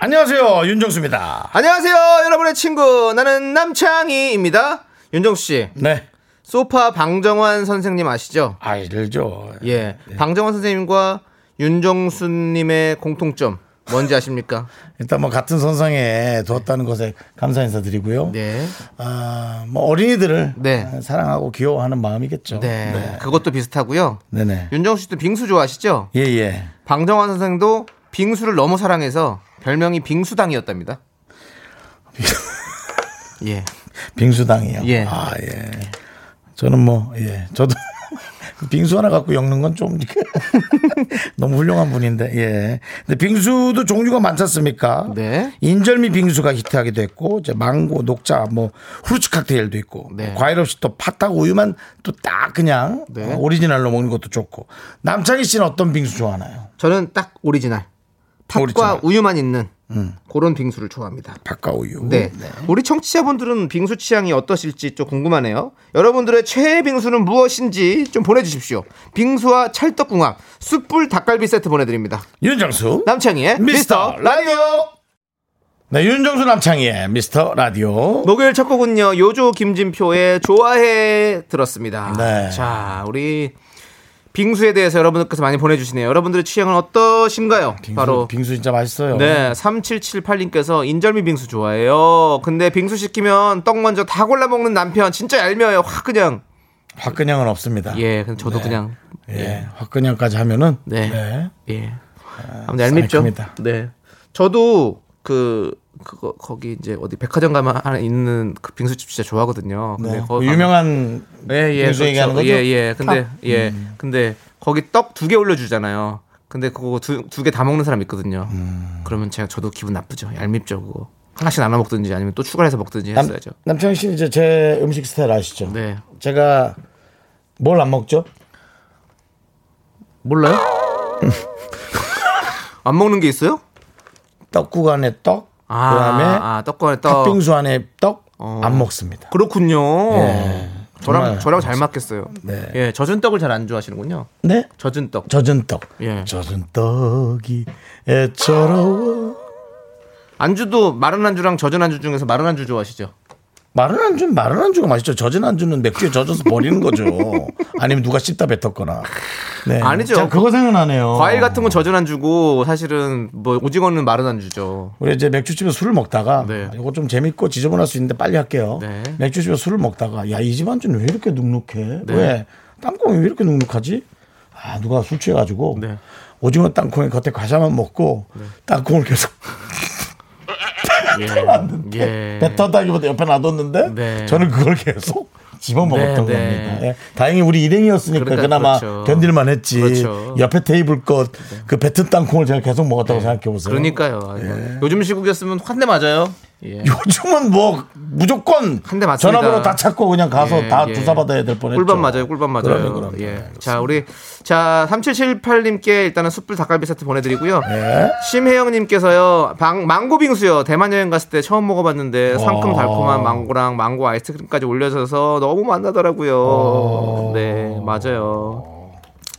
안녕하세요 윤정수입니다. 안녕하세요, 여러분의 친구. 나는 남창희입니다. 윤정수 씨, 네. 소파 방정환 선생님 아시죠? 알죠. 예. 방정환 선생님과 윤정수님의 공통점 뭔지 아십니까? 일단 뭐 같은 선상에 두었다는 것에 감사 인사 드리고요. 네. 아, 뭐 어린이들을 네. 사랑하고 귀여워하는 마음이겠죠. 네. 그것도 비슷하고요. 네네. 윤정수 씨도 빙수 좋아하시죠? 예, 예. 방정환 선생도 빙수를 너무 사랑해서 별명이 빙수당이었답니다. 예. 빙수당이요. 예. 아, 예. 저는 뭐, 예. 저도 빙수 하나 갖고 엮는 건 좀 너무 훌륭한 분인데, 예. 근데 빙수도 종류가 많지 않습니까? 네. 인절미 빙수가 히트하기도 했고, 이제 망고, 녹차, 뭐, 후르츠 칵테일도 있고, 네. 과일 없이 또 팥하고 우유만 또 딱 그냥 네. 어, 오리지널로 먹는 것도 좋고. 남창희 씨는 어떤 빙수 좋아하나요? 저는 딱 오리지널. 팥과. 음. 우유만 있는 그런 빙수를 좋아합니다. 팥과 우유. 네. 우리 청취자분들은 빙수 취향이 어떠실지 좀 궁금하네요. 여러분들의 최애 빙수는 무엇인지 좀 보내주십시오. 빙수와 찰떡궁합, 숯불 닭갈비 세트 보내드립니다. 윤정수. 남창희의 미스터 미스터 라디오. 네, 윤정수 남창희의 미스터 라디오. 목요일 첫 곡은요, 요조 김진표의 좋아해 들었습니다. 네. 자, 우리 빙수에 대해서 여러분들께서 많이 보내주시네요. 여러분들의 취향은 어떠신가요? 빙수, 바로 빙수 진짜 맛있어요. 네, 3778님께서 인절미 빙수 좋아해요. 근데 빙수 시키면 떡 먼저 다 골라 먹는 남편 진짜 얄미워요. 확 그냥. 화끈형은 없습니다. 예, 근데 저도 네. 그냥 예, 화끈형까지 하면은 네. 네. 예. 아무튼 얄밉죠. 네. 저도 그 그거 거기 이제 어디 백화점 가면 하나 있는 그 빙수집 진짜 좋아하거든요. 근데 네. 거기 그 유명한 예, 예, 빙수 얘기하는 거죠? 예, 예. 근데 탑? 예. 음. 근데 거기 떡 두 개 올려 주잖아요. 근데 그거 두 두 개 다 먹는 사람 있거든요. 음. 그러면 제가 저도 기분 나쁘죠. 얄밉죠, 그거. 하나씩 나눠 먹든지 아니면 또 추가해서 먹든지 남, 했어야죠. 남창희 씨는 이제 제 음식 스타일 아시죠? 네. 제가 뭘 안 먹죠? 몰라요? 안 먹는 게 있어요? 떡국 안에 떡, 아, 그다음에 아, 떡. 팥빙수 안에 떡안 어. 먹습니다. 그렇군요. 예, 저랑 저랑 잘 맞겠어요. 네. 예, 젖은 떡을 잘 안 좋아하시는군요. 네? 젖은 떡. 젖은 떡. 예. 젖은 떡이 애처로워. 안주도 마른 안주랑 젖은 안주 중에서 마른 안주 좋아하시죠? 마른 안주는 마른 안주가 맛있죠. 젖은 안주는 맥주에 젖어서 버리는 거죠. 아니면 누가 씹다 뱉었거나. 네. 아니죠. 제가 그거 생각나네요. 과일 같은 건 젖은 안주고 사실은 뭐 오징어는 마른 안주죠. 우리 이제 맥주집에서 술을 먹다가 네. 이거 좀 재밌고 지저분할 수 있는데 빨리 할게요. 네. 맥주집에서 술을 먹다가 야 이 집 안주는 왜 이렇게 눅눅해? 네. 왜 땅콩이 왜 이렇게 눅눅하지? 아 누가 술 취해가지고 네. 오징어 땅콩에 겉에 과자만 먹고 땅콩을 계속 예. 예. 뱉었다기보다 옆에 놔뒀는데 네. 저는 그걸 계속 집어 먹었던 네, 네. 겁니다. 예. 다행히 우리 일행이었으니까 그러니까 그나마 그렇죠. 견딜만 했지. 그렇죠. 옆에 테이블 것그 뱉은 땅콩을 제가 계속 먹었다고 생각해 보세요. 그러니까요. 아이고. 요즘 시국이었으면 한대 맞아요. 예. 요즘은 뭐 무조건. 전화번호 다 찾고 그냥 가서 예, 다 예. 주사 받아야 될 뻔했죠. 꿀밤 맞아요. 꿀밤 맞아요. 그럼요, 그럼요. 예. 네, 자, 우리 자, 3778님께 일단은 숯불 닭갈비 세트 보내 드리고요. 네. 심혜영 님께서요. 방 망고 빙수요. 대만 여행 갔을 때 처음 먹어 봤는데 상큼 달콤한 망고랑 망고 아이스크림까지 올려져서 너무 맛나더라고요. 네, 맞아요.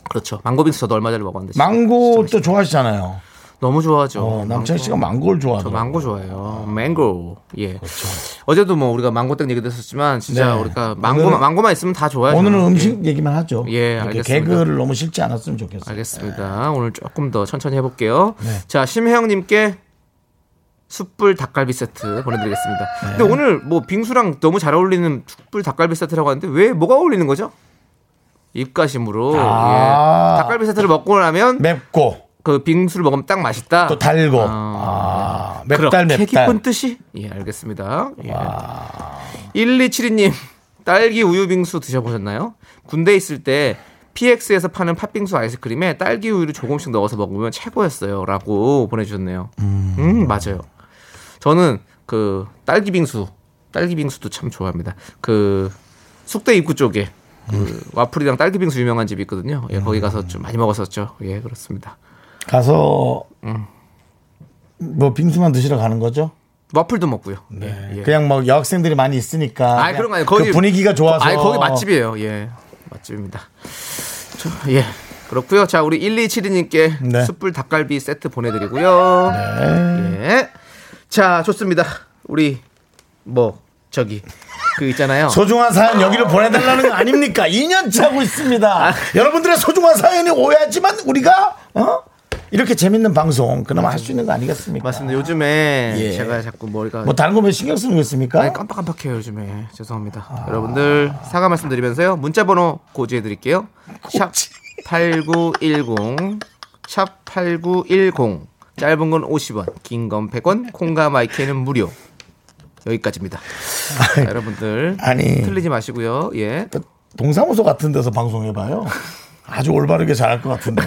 그렇죠. 망고 빙수 저도 얼마 전에 먹었는데 망고 또 좋아하시잖아요. 너무 좋아하죠. 어, 남창 씨가 망고. 망고를 저 좋아하더라고요. 망고 좋아해요. 망고. 예. 어제도 뭐 우리가 망고땡 얘기도 했었지만 진짜 그렇죠. 네. 우리가 망고 망고만 있으면 다 좋아요. 오늘은 저는. 음식 얘기만 하죠. 예, 알겠습니다. 개그를 너무 싫지 않았으면 좋겠어요. 알겠습니다. 오늘 조금 더 천천히 해볼게요. 네. 자, 심혜영님께 숯불 닭갈비 세트 보내드리겠습니다. 네. 근데 오늘 뭐 빙수랑 너무 잘 어울리는 숯불 닭갈비 세트라고 하는데 왜 뭐가 어울리는 거죠? 입가심으로 아. 예. 닭갈비 세트를 먹고 나면 맵고 그 빙수를 먹으면 딱 맛있다. 또 달고 아. 아, 맵달 맵달. 깊은 뜻이? 예, 알겠습니다. 예. 1272님, 딸기 우유 빙수 드셔보셨나요? 군대 있을 때 PX에서 파는 팥빙수 아이스크림에 딸기 우유를 조금씩 넣어서 먹으면 최고였어요. 라고 보내주셨네요. 음, 맞아요. 저는 그 딸기 빙수, 딸기 빙수도 참 좋아합니다. 그 숙대 입구 쪽에 그 와플이랑 딸기 빙수 유명한 집이 있거든요. 예, 거기 가서 좀 많이 먹었었죠. 예, 그렇습니다. 가서 뭐 빙수만 드시러 가는 거죠? 와플도 먹고요. 예, 예. 그냥 뭐 여학생들이 많이 있으니까. 아니 그런 거 아니에요. 거기 그 분위기가 좋아서. 아니 거기 맛집이에요. 예, 맛집입니다. 저, 예. 그렇고요. 자, 우리 1272님께 네. 숯불 닭갈비 세트 보내드리고요. 예. 자, 좋습니다. 우리 뭐 저기 그 있잖아요. 소중한 사연 여기로 보내달라는 거 아닙니까? 2년째 하고 있습니다. 여러분들의 소중한 사연이 오해하지만 우리가 어? 이렇게 재밌는 방송 그나마 할 수 있는 거 아니겠습니까? 맞습니다. 요즘에 예. 제가 자꾸 머리가 뭐 다른 거왜 신경 쓰는 거 있습니까? 아니 깜빡깜빡해요 요즘에 죄송합니다. 여러분들 사과 말씀드리면서요 문자번호 고지해 드릴게요. 샵 #8910 샵 #8910 짧은 건 50원, 긴 건 100원, 콩과 마이크는 무료. 여기까지입니다. 자, 여러분들 아니. 틀리지 마시고요. 예. 동사무소 같은 데서 방송해봐요. 아주 올바르게 잘할 것 같은데.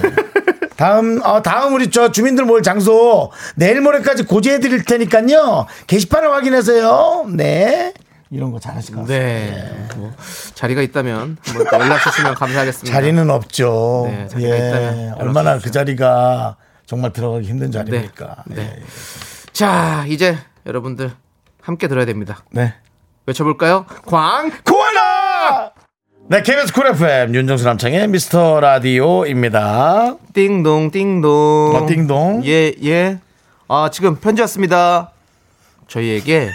다음, 어, 다음 우리 저 주민들 모일 장소 내일 모레까지 고지해 드릴 테니까요. 게시판을 확인하세요. 네. 이런 거 잘하실 것 같아요. 네. 뭐 자리가 있다면 한번 또 연락 주시면 감사하겠습니다. 자리는 없죠. 네, 자리가 예. 있다면 얼마나 주십시오. 그 자리가 정말 들어가기 힘든 자리입니까? 네. 네. 자, 이제 여러분들 함께 들어야 됩니다. 네. 외쳐볼까요? 광 코알라! 네, KBS Cool FM 윤정수 남창희의 미스터 라디오입니다. 띵동 띵동. 어, 띵동. 예 예. 아 지금 편지 왔습니다. 저희에게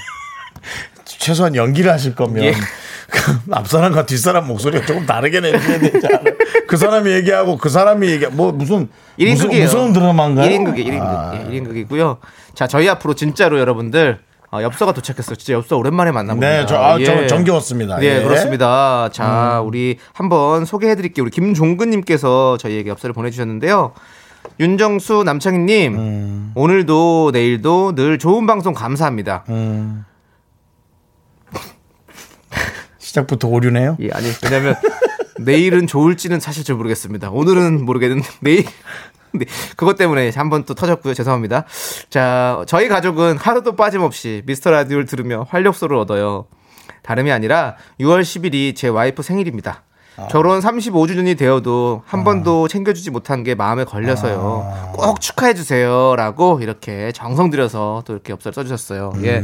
최소한 연기를 하실 거면 예. 그 앞사람과 뒷사람 목소리가 조금 다르게 내줘야 되지 않아요? 그 사람이 얘기하고 그 사람이 얘기 뭐 무슨 무슨 1인극이에요. 무서운 드라마인가요? 1인극이 1인극. 아, 예, 1인극이고요. 자, 저희 앞으로 진짜로 여러분들 어, 엽서가 도착했어요. 진짜 엽서 오랜만에 만나봅니다. 네, 저, 아, 저 정겨웠습니다. 네, 예. 음. 그렇습니다. 자, 우리 한번 소개해드릴게요. 우리 김종근님께서 저희에게 엽서를 보내주셨는데요. 윤정수 남창희님, 음. 오늘도 내일도 늘 좋은 방송 감사합니다. 음. 시작부터 오류네요. 예, 아니 왜냐면 내일은 좋을지는 사실 잘 모르겠습니다. 오늘은 모르겠는데 내일 네, 그것 때문에 한 번 또 터졌고요. 죄송합니다. 자, 저희 가족은 하루도 빠짐없이 미스터 라디오를 들으며 활력소를 얻어요. 다름이 아니라 6월 10일이 제 와이프 생일입니다. 결혼 35주년이 되어도 한 번도 챙겨주지 못한 게 마음에 걸려서요. 꼭 축하해 주세요라고 이렇게 정성 들여서 또 이렇게 엽서를 써주셨어요. 예,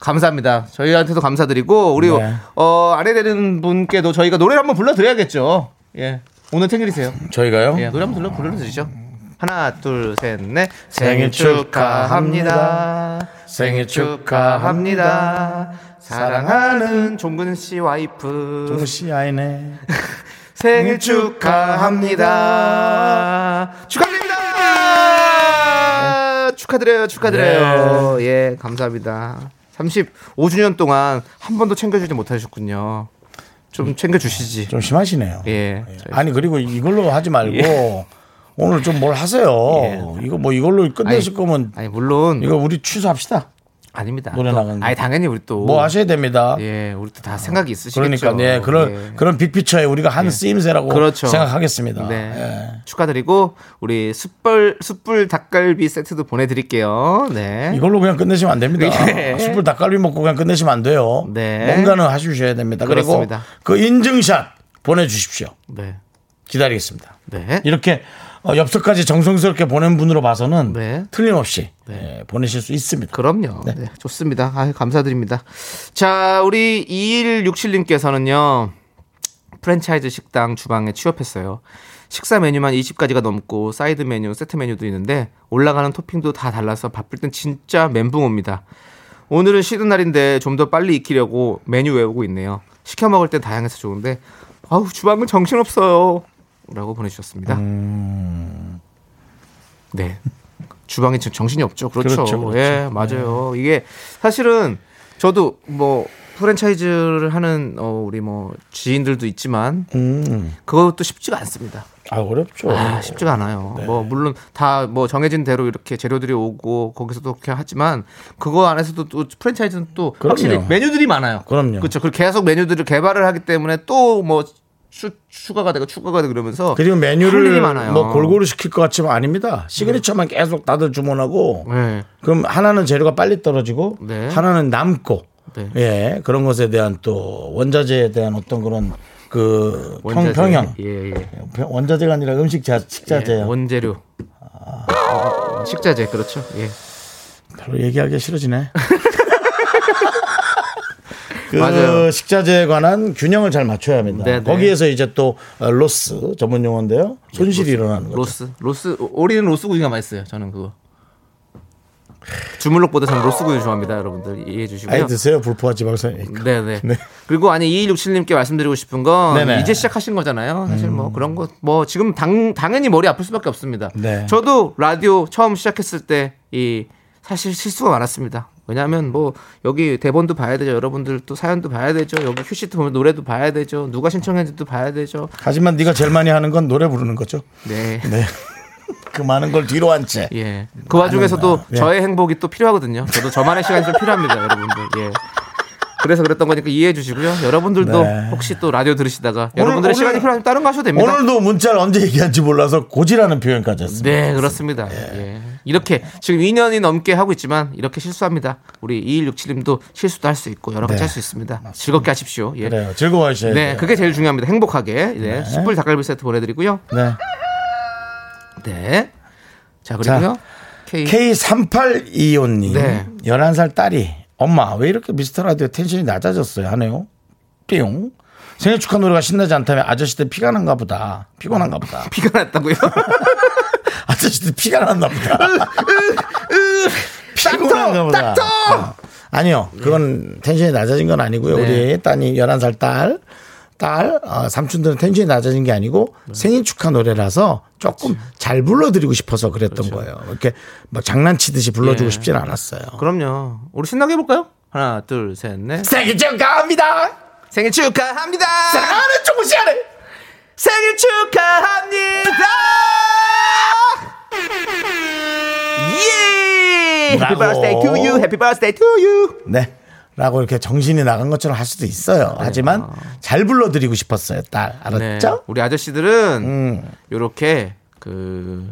감사합니다. 저희한테도 감사드리고 우리 네. 어, 아내 되는 분께도 저희가 노래를 한번 불러드려야겠죠. 예, 오늘 생일이세요. 저희가요? 예, 노래 한번 불러 불러드리죠. 하나, 둘, 셋, 넷. 생일 축하합니다. 생일 축하합니다. 사랑하는 종근 씨 와이프. 종우 씨 아이네. 생일 축하합니다. 축하드립니다. 축하드려요. 축하드려요. 예, 감사합니다. 35주년 동안 한 번도 챙겨주지 못하셨군요. 좀 챙겨주시지. 좀 심하시네요. 예. 아니 그리고 이걸로 하지 말고 오늘 좀 뭘 하세요. 이거 뭐 이걸로 끝내실 아니, 거면 아니, 물론. 이거 우리 취소합시다. 아닙니다. 노래 거. 아니 당연히 우리 또 뭐 하셔야 됩니다. 예, 우리 또 다 생각이 있으시겠죠. 그러니까 네 그런 예. 그런 빅피처에 우리가 한 쓰임새라고 그렇죠. 생각하겠습니다. 네. 예. 축하드리고 우리 숯불 숯불 닭갈비 세트도 보내 드릴게요. 네. 이걸로 그냥 끝내시면 안 됩니다. 예. 숯불 닭갈비 먹고 그냥 끝내시면 안 돼요. 네. 뭔가는 하셔야 됩니다. 그리고 그렇습니다. 그 인증샷 보내 주십시오. 네. 기다리겠습니다. 네. 이렇게 어, 엽서까지 정성스럽게 보낸 분으로 봐서는 네. 틀림없이 예, 보내실 수 있습니다. 그럼요. 네. 좋습니다. 아, 감사드립니다. 자, 우리 2167님께서는요. 프랜차이즈 식당 주방에 취업했어요. 식사 메뉴만 20가지가 넘고 사이드 메뉴, 세트 메뉴도 있는데 올라가는 토핑도 다 달라서 바쁠 땐 진짜 멘붕 옵니다. 오늘은 쉬는 날인데 좀 더 빨리 익히려고 메뉴 외우고 있네요. 시켜 먹을 땐 다양해서 좋은데 아우 주방은 정신없어요. 라고 보내주셨습니다. 네. 주방에 지금 정신이 없죠. 그렇죠. 그렇죠, 그렇죠. 예, 맞아요. 이게 사실은 저도 뭐 프랜차이즈를 하는 어, 우리 뭐 지인들도 있지만 음, 그것도 쉽지가 않습니다. 아 어렵죠. 아, 쉽지가 않아요. 뭐 물론 다 뭐 정해진 대로 이렇게 재료들이 오고 거기서도 그렇게 하지만 그거 안에서도 또 프랜차이즈는 또 그럼요. 확실히 메뉴들이 많아요. 그럼요. 그렇죠. 그 계속 메뉴들을 개발을 하기 때문에 또 뭐 추, 추가가 되고 추가가 되고 그러면서 그리고 메뉴를. 뭐 골고루 시킬 것 같지만 아닙니다. 시그니처만 계속 다들 주문하고 네. 그럼 하나는 재료가 빨리 떨어지고 네. 하나는 남고 네. 예 그런 것에 대한 또 원자재에 대한 어떤 그런 그 평, 원자재. 평형 예, 예. 원자재가 아니라 음식 자, 식자재요. 예, 원재료. 어, 식자재 그렇죠. 예. 별로 얘기하기 싫어지네. 그 맞아요. 식자재에 관한 균형을 잘 맞춰야 합니다. 네, 네. 거기에서 이제 또 어, 로스 전문 용어인데요. 손실이 일어나는 거죠. 로스 로스 오리는 로스 구이가 맛있어요. 저는 그거. 주물럭보다 저는 로스 구이 좋아합니다. 여러분들 이해해 주시고요. 아이 드세요. 불포화 지방산이니까. 네네. 네. 그리고 아니 2167님께 말씀드리고 싶은 건 네네. 음. 이제 시작하신 거잖아요. 사실 뭐 그런 거 뭐 지금 당 당연히 머리 아플 수밖에 없습니다. 네. 저도 라디오 처음 시작했을 때 이 사실 실수가 많았습니다. 왜냐하면 뭐 여기 대본도 봐야 되죠. 여러분들 또 사연도 봐야 되죠. 여기 큐시트 보면 노래도 봐야 되죠. 누가 신청했는지도 봐야 되죠. 하지만 네가 제일 많이 하는 건 노래 부르는 거죠. 네. 네. 그 많은 걸 뒤로 한 채. 예. 그 와중에서도 예. 저의 행복이 또 필요하거든요. 저도 저만의 시간이 좀 필요합니다, 여러분들. 예. 그래서 그랬던 거니까 이해해 주시고요. 여러분들도 네. 혹시 또 라디오 들으시다가 오늘- 여러분들의 오늘- 시간이 필요하면 다른 거 하셔도 됩니다. 오늘도 문자를 언제 얘기한지 몰라서 고지라는 표현까지 했습니다. 네, 그렇습니다. 예. 이렇게 지금 2년이 넘게 하고 있지만 이렇게 실수합니다. 우리 2167님도 실수도 할 수 있고 여러 가지 네. 할수 있습니다. 즐겁게 하십시오. 예. 그래요. 즐거워하셔야 네, 돼요. 그게 제일 중요합니다. 행복하게. 네. 숯불 닭갈비 세트 보내드리고요. 네. 네. 자, 그리고요. K. K3825님. 네. 11살 딸이 엄마 왜 이렇게 미스터 라디오 텐션이 낮아졌어요 하네요. 뿅. 생일 축하 노래가 신나지 않다면 아저씨들 피가 난가 보다. 피곤한가 보다. 피가 났다고요? 아저씨들 피가 났나 보다. 피곤한가 보다. 어. 아니요. 그건 텐션이 낮아진 건 아니고요. 네. 우리 딸이 11살 딸. 딸, 어, 삼촌들은 텐션이 낮아진 게 아니고 네. 생일 축하 노래라서 조금 잘 불러드리고 싶어서 그랬던 거예요. 이렇게 뭐 장난치듯이 불러주고 예. 싶진 않았어요. 그럼요. 우리 신나게 해볼까요? 하나, 둘, 셋, 넷. 생일 축하합니다! 생일 축하합니다! 사랑하는 조시아를! 생일 축하합니다! 예! Happy 라고. birthday to you, happy birthday to you! 네. 라고 이렇게 정신이 나간 것처럼 할 수도 있어요. 하지만 잘 불러드리고 싶었어요. 딸. 네. 알았죠? 우리 아저씨들은 음. 요렇게 그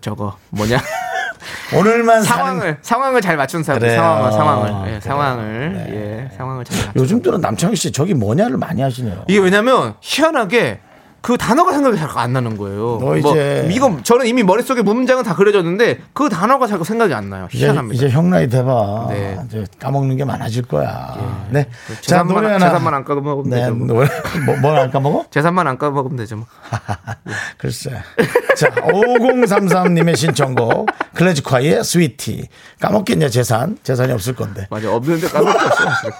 저거 뭐냐 오늘만 사는 상황을 상황을 잘 맞춘 사람. 상황을 상황을 예. 상황을 예 상황을 잘 맞춘 요즘 들은 남창희 씨 저기 뭐냐를 많이 하시네요. 이게 왜냐면 희한하게 그 단어가 생각이 잘 안 나는 거예요. 너뭐 이제- 이거 저는 이미 머릿속에 문장은 다 그려졌는데 그 단어가 잘 생각이 안 나요. 이제, 희한합니다. 이제 형 나이 돼봐. 네. 이제 까먹는 게 많아질 거야. 네. 재산만, 재산만 안 까먹으면 네. 되죠. 뭐. 노래, 뭐, 뭘안 까먹어? 재산만 안 까먹으면 되죠. 뭐. 글쎄. 자, 5033님의 신청곡. 클래식화의 스위티. 까먹겠냐, 재산? 재산이 없을 건데. 맞아 없는데 없어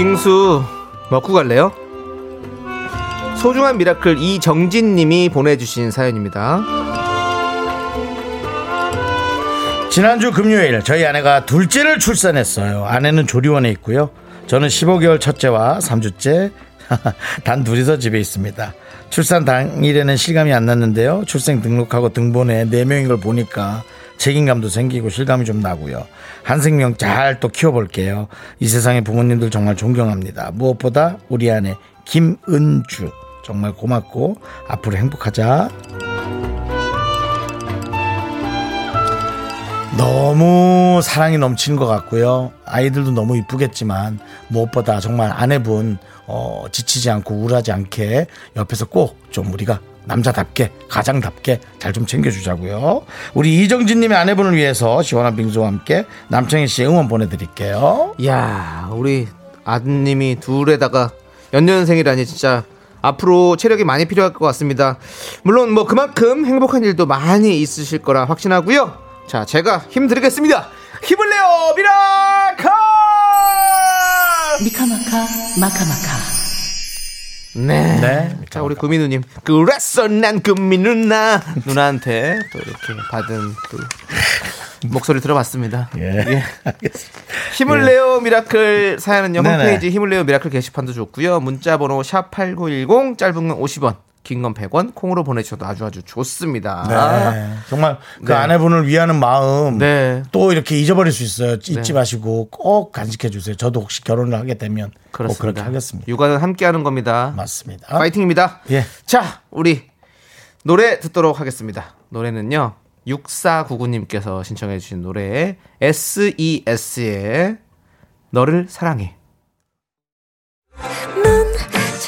빙수 먹고 갈래요? 소중한 miracle 이정진 님이 보내주신 사연입니다. 지난주 금요일 저희 아내가 둘째를 출산했어요. 아내는 조리원에 있고요. 저는 15개월 첫째와 3주째 단 둘이서 집에 있습니다. 출산 당일에는 실감이 안 났는데요. 출생 등록하고 등본에 4명인 걸 보니까 책임감도 생기고 실감이 좀 나고요. 한 생명 잘 또 키워볼게요. 이 세상의 부모님들 정말 존경합니다. 무엇보다 우리 아내 김은주 정말 고맙고 앞으로 행복하자. 너무 사랑이 넘치는 것 같고요. 아이들도 너무 이쁘겠지만 무엇보다 정말 아내분 어, 지치지 않고 우울하지 않게 옆에서 꼭 좀 우리가 남자답게 가장답게 잘 좀 챙겨주자고요. 우리 이정진님의 아내분을 위해서 시원한 빙수와 함께 남창희 씨 응원 보내드릴게요. 이야, 우리 아드님이 둘에다가 연년생이라니 진짜 앞으로 체력이 많이 필요할 것 같습니다. 물론 뭐 그만큼 행복한 일도 많이 있으실 거라 확신하고요. 자, 제가 힘 드리겠습니다. 힘을 내요, miracle! 미카마카 마카마카 네. 네. 자, 우리 구미 누님. 그랬어, 난 구미 누나. 누나한테 또 이렇게 받은 또 목소리 들어봤습니다. 예. 알겠습니다. 힘을 내요 miracle 사연은요 네네. 홈페이지 힘을 내요 miracle 게시판도 좋고요 문자 번호 샵8910 짧은 건 50원 긴 건 100원, 콩으로 보내주셔도 아주 아주 좋습니다. 네. 정말 그 네. 아내분을 위하는 마음 네. 또 이렇게 잊어버릴 수 있어요. 잊지 마시고 꼭 간직해 주세요. 저도 혹시 결혼을 하게 되면 꼭 그렇습니다. 그렇게 하겠습니다. 육아는 함께 하는 겁니다. 맞습니다. 파이팅입니다. 예. 자, 우리 노래 듣도록 하겠습니다. 노래는요. 6499님께서 신청해 주신 노래 SES의 너를 사랑해.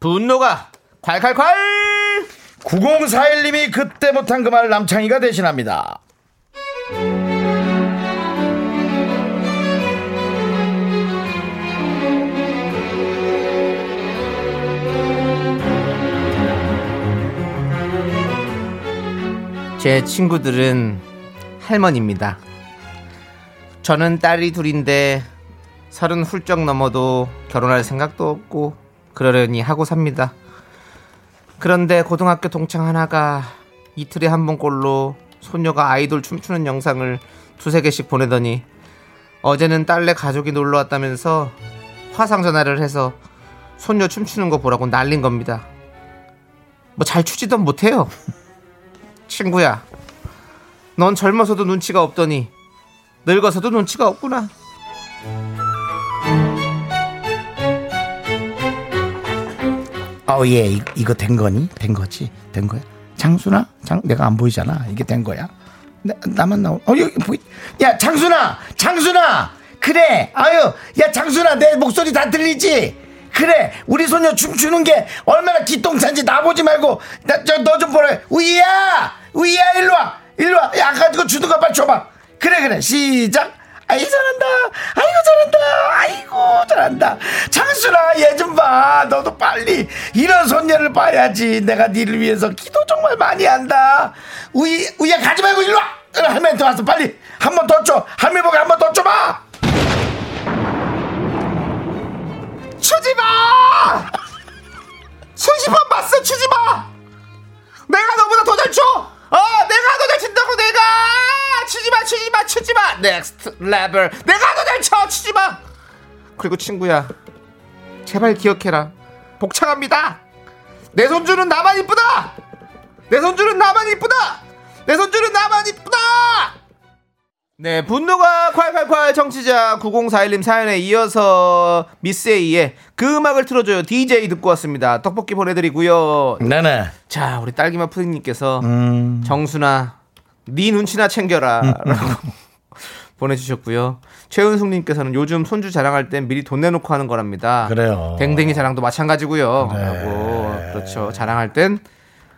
분노가 콸콸콸! 9041님이 그때 못한 그 말 남창희가 대신합니다. 제 친구들은 할머니입니다. 저는 딸이 둘인데 서른 훌쩍 넘어도 결혼할 생각도 없고 그러려니 하고 삽니다. 그런데 고등학교 동창 하나가 이틀에 한 번꼴로 소녀가 아이돌 춤추는 영상을 두세 개씩 보내더니 어제는 딸네 가족이 놀러 왔다면서 화상 전화를 해서 소녀 춤추는 거 보라고 난린 겁니다. 뭐 잘 추지도 못해요. 친구야, 넌 젊어서도 눈치가 없더니 늙어서도 눈치가 없구나. 어, 예, 이, 이거 된 거니? 된 거지? 된 거야? 장순아? 장, 내가 안 보이잖아. 이게 된 거야? 나, 나만 나오, 어, 여기 보이. 야, 장순아! 장순아! 그래! 아유, 야, 장순아, 내 목소리 다 들리지? 그래, 우리 소녀 춤추는 게 얼마나 기똥찬지 나보지 말고, 나, 저, 너 좀 보래. 우이야! 우이야, 일로 와! 일로 와! 야, 아까 그거 주는 거 빨리 줘봐. 그래, 그래, 시작! 아이 잘한다. 아이고 잘한다. 아이고 잘한다. 장순아 얘 좀 봐. 너도 빨리 이런 손녀를 봐야지. 내가 니를 위해서 기도 정말 많이 한다. 우이 우이야 가지 말고 일로 와. 할머니한테 와서 빨리 한 번 더 줘. 할머니 보고 한 번 더 줘봐. 추지마! 수십 번 봤어, 추지마! 내가 너보다 더잘 쳐! 어, 내가 더 잘 친다고, 내가! 추지마, 추지마, 추지마! Next Level! 내가 더 잘 쳐! 추지마! 그리고 친구야, 제발 기억해라. 복창합니다! 내 손주는 나만 이쁘다! 내 손주는 나만 이쁘다! 내 손주는 나만 이쁘다! 네, 분노가 콸콸콸 청취자 9041님 사연에 이어서 미스에이의 그 음악을 틀어줘요. DJ 듣고 왔습니다. 떡볶이 보내드리고요. 네네 자, 우리 딸기맛 푸딩님께서 음. 정순아, 네 눈치나 챙겨라. 라고 보내주셨고요. 최은숙님께서는 요즘 손주 자랑할 땐 미리 돈 내놓고 하는 거랍니다. 그래요. 댕댕이 자랑도 마찬가지고요. 그래. 라고. 그렇죠. 자랑할 땐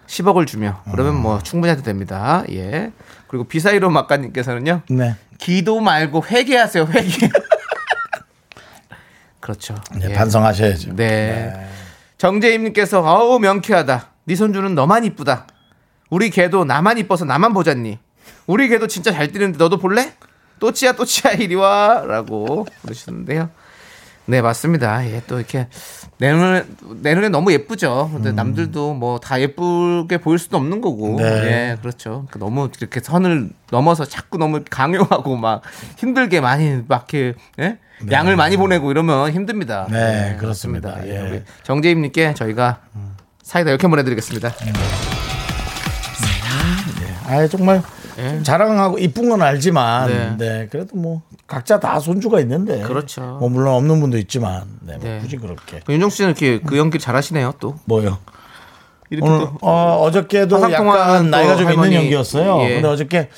10억을 주며 그러면 뭐 충분히 해도 됩니다. 예. 그리고 비사이로 막가님께서는요. 네 기도 말고 회개하세요. 회개. 그렇죠. 네, 예. 반성하셔야죠 네. 정재임님께서 어우 명쾌하다. 네 손주는 너만 이쁘다. 우리 개도 나만 이뻐서 나만 보잖니. 우리 개도 진짜 잘 뛰는데 너도 볼래? 또치야 또치야 이리 와라고 그러시는데요. 네 맞습니다. 예, 또 이렇게 내 눈에 내 눈에 너무 예쁘죠. 근데 남들도 뭐 다 예쁘게 보일 수도 없는 거고. 음. 네. 예, 그렇죠. 그러니까 너무 이렇게 선을 넘어서 자꾸 너무 강요하고 막 힘들게 많이 막 이렇게 예? 양을 많이 보내고 이러면 힘듭니다. 네, 그렇습니다. 맞습니다. 예. 예, 우리 정재임님께 저희가 사이다 이렇게 보내드리겠습니다. 아 정말 예. 자랑하고 이쁜 건 알지만 네. 네. 그래도 뭐 각자 다 손주가 있는데 그렇죠. 뭐 물론 없는 분도 있지만 네, 뭐 네. 굳이 그렇게 윤정수 씨는 이렇게 그 연기 잘하시네요. 또 뭐요 오늘 또 어, 어저께도 약간 나이가 또좀 할머니. 있는 연기였어요. 예. 근데 어저께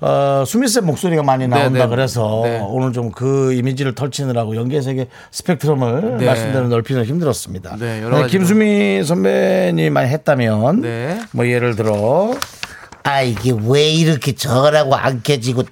어, 수미쌤 목소리가 많이 나온다 네, 네. 그래서 네. 오늘 좀 그 이미지를 털치느라고 연기의 세계 스펙트럼을 네. 말씀대로 넓히는 힘들었습니다. 네, 여러 네, 가지로. 김수미 선배님이 많이 했다면 네. 뭐 예를 들어 아 이게 왜 이렇게 저거라고 안 켜지고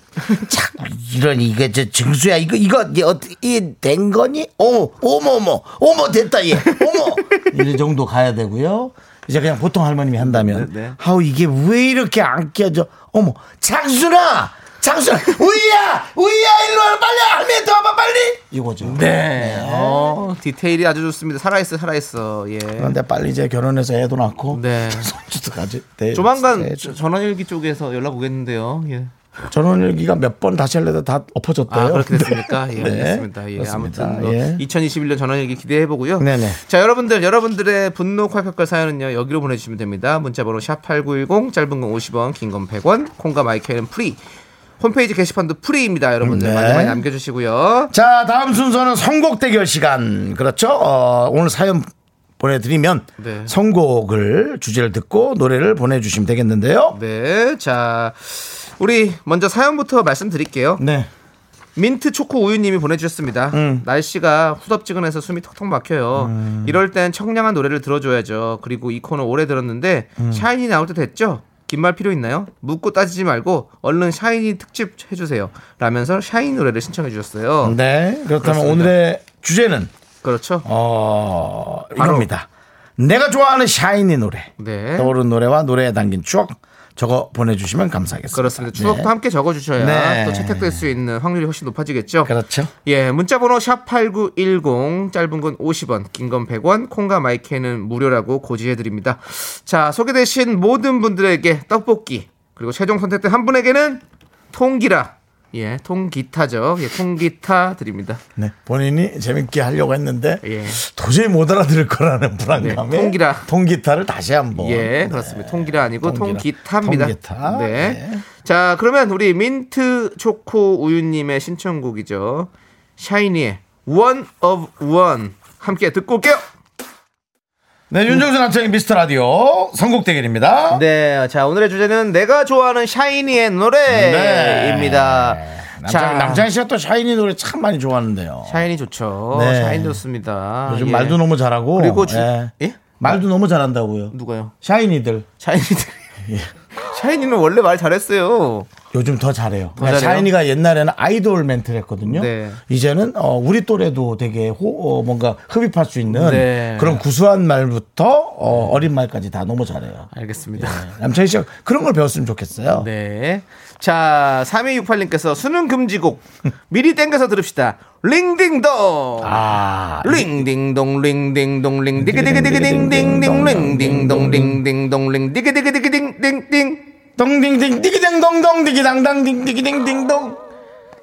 자꾸 이런 이거 저 증수야 이거 이거 이게 어떻게 된 거니? 어머 어머 어머 어머 됐다 얘 어머 이 정도 가야 되고요. 이제 그냥 보통 할머님이 한다면 네, 네. 아우 이게 왜 이렇게 안 켜져? 어머 장순아 장순아 우이야 우이야 일로 와 빨리 더 와봐 빨리 이거죠. 네. 어, 디테일이 아주 좋습니다. 살아있어, 살아있어. 예. 그런데 빨리 이제 결혼해서 애도 낳고 네. 손주도 가지. 네, 조만간 네, 저- 전원일기 쪽에서 연락 오겠는데요. 예. 전원일기가 몇 번 다시 하려다 다 엎어졌대요. 아, 그렇게 됐습니까? 예, 네. 알겠습니다. 예, 그렇습니다. 아무튼 뭐 예. 2021년 전원일기 기대해 보고요. 네네. 자, 여러분들 여러분들의 분노 콸콸콸 사연은요. 여기로 보내 주시면 됩니다. 문자 번호 샵 8910 짧은 건 50원, 긴 건 100원. 콩과 my K는 free. 홈페이지 게시판도 free입니다. 여러분들 네. 많이 많이 남겨 주시고요. 자, 다음 순서는 선곡 대결 시간. 그렇죠? 어, 오늘 사연 보내드리면 네. 선곡을 주제를 듣고 노래를 보내주시면 되겠는데요. 네. 자, 우리 먼저 사연부터 말씀드릴게요. 네. 민트 초코 우유님이 보내주셨습니다. 음. 날씨가 후덥지근해서 숨이 턱턱 막혀요. 이럴 땐 청량한 노래를 들어줘야죠. 그리고 이 코너 오래 들었는데 음. 샤이니 나올 때 됐죠? 긴 말 필요 있나요? 묻고 따지지 말고 얼른 샤이니 특집 해주세요. 라면서 샤이니 노래를 신청해 주셨어요. 네. 그렇다면 그렇습니다. 오늘의 주제는 그렇죠? 어, 이겁니다. 내가 좋아하는 샤이니 노래. 네. 떠오른 노래와 노래에 담긴 추억 적어 보내주시면 감사하겠습니다. 그렇습니다. 추억도 네. 함께 적어주셔야 네. 또 채택될 수 있는 확률이 훨씬 높아지겠죠? 그렇죠. 예, 문자번호 샵 8910 짧은 건 50원, 긴 건 100원, 콩과 마이크는 무료라고 고지해드립니다. 자, 소개되신 모든 분들에게 떡볶이 그리고 최종 선택된 한 분에게는 통기라 예, 통기타죠. 예, 통기타 드립니다. 네. 본인이 재밌게 하려고 했는데 예. 도저히 못 알아들을 거라는 불안감에 네, 통기라. 통기타를 다시 한번 예, 그렇습니다. 통기라 아니고 통기라. 통기타입니다. 통기타. 네. 네. 자, 그러면 우리 민트 초코 우유님의 신청곡이죠. 샤이니의 One of One 함께 듣고 올게요. 네, 윤정수 남창의 미스터 라디오 선곡 대결입니다. 네, 자 오늘의 주제는 내가 좋아하는 샤이니의 노래입니다. 남창, 남창희 씨가 또 샤이니 노래 참 많이 좋아하는데요. 샤이니 좋죠. 네. 샤이니 좋습니다. 요즘 예. 말도 너무 잘하고. 그리고 주, 예. 예? 말도 너무 잘한다고요. 누가요? 샤이니들 샤이니들. 예. 샤이니는 원래 말 잘했어요. 요즘 더 잘해요. 그러니까 잘해요? 샤이니가 옛날에는 아이돌 멘트를 했거든요. 네. 이제는 어, 우리 또래도 되게 호, 어, 뭔가 흡입할 수 있는 네. 그런 구수한 말부터 어린 말까지 다 너무 잘해요. 알겠습니다. 남창희 씨가 그런 걸 배웠으면 좋겠어요. 네. 자, 3268님께서 수능 금지곡 미리 땡겨서 들읍시다. 링딩동. 아, 링딩동 링딩동 링디기디기디기딩딩딩 링딩동 링딩동 링디기디기디기딩딩딩 똥딩딩 디기댕동동 디기당당 딩디기딩딩동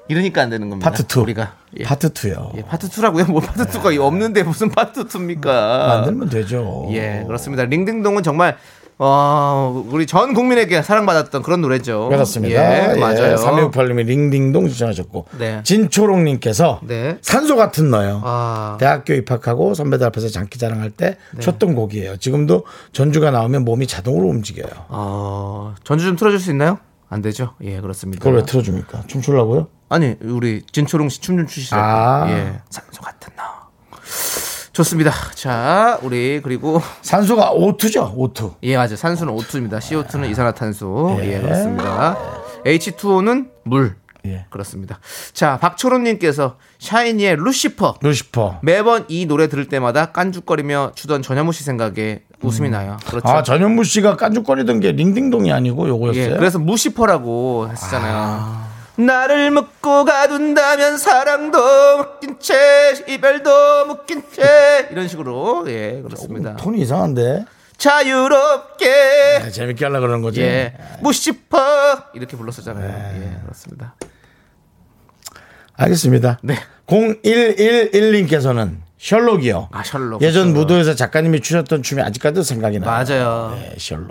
이러니까 안 되는 겁니다. 파트 2. 우리가 예. 파트 2요. 예, 파트 2라고요? 뭐 파트 2가 없는데 무슨 파트 2입니까? 만들면 되죠. 예, 그렇습니다. 링딩동은 정말 어, 우리 전 국민에게 사랑받았던 그런 노래죠. 그렇습니다. 예, 맞아요. 3268님이 링딩동 추천하셨고 네. 진초롱님께서 네. 산소 같은 너요. 아, 대학교 입학하고 선배들 앞에서 장기 자랑할 때 네. 쳤던 곡이에요. 지금도 전주가 나오면 몸이 자동으로 움직여요. 어, 전주 좀 틀어줄 수 있나요? 안 되죠. 예, 그렇습니다. 그걸 왜 틀어줍니까? 춤추려고요? 아니, 우리 진초롱 씨 춤 좀 추시죠. 아. 예, 산소 같은 나. 좋습니다. 자, 우리 그리고 산소가 O2죠, O2. 예, 맞아요. 산소는 O2입니다. CO2는 이산화탄소. 예, 그렇습니다. H2O는 물. 예. 그렇습니다. 자, 박초롱님께서 샤이니의 루시퍼. 루시퍼. 매번 이 노래 들을 때마다 깐죽거리며 추던 전현무 씨 생각에 웃음이 나요. 그렇죠. 아, 전현무 씨가 깐죽거리던 게 링딩동이 아니고 요거였어요. 예, 그래서 무시퍼라고 했었잖아요. 나를 묶고 가둔다면 사랑도 묶인 채 이별도 묶인 채 이런 식으로 예 그렇습니다. 톤이 이상한데. 자유롭게 아, 재밌게 하려고 그러는 거지. 예 무시퍼 이렇게 불렀었잖아요. 예 그렇습니다. 알겠습니다. 네. 0111님께서는 셜록이요. 아 셜록 예전 셜록. 무도에서 작가님이 추셨던 춤이 아직까지도 생각이 나요. 맞아요. 네, 셜록.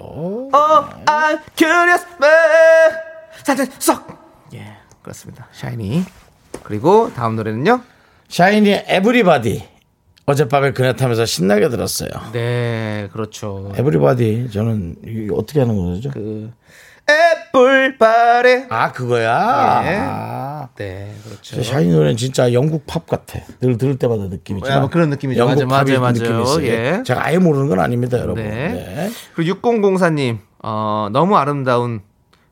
Oh I'm curious man 사진 쏙 예 그렇습니다. 샤이니 그리고 다음 노래는요. 샤이니의 Everybody. 어젯밤에 그네 타면서 신나게 들었어요. 네 그렇죠. Everybody 저는 이게 어떻게 하는 거죠? 그 Everybody 아 그거야. 예. 아, 네 그렇죠. 저 샤이니 노래는 진짜 영국 팝 같아. 늘 들을 때마다 느낌이. 야, 뭐 그런 느낌이죠. 영국 맞아요, 팝이 맞아요, 느낌이. 있어요. 예. 제가 아예 모르는 건 아닙니다, 여러분. 네. 네. 그리고 6004님 어, 너무 아름다운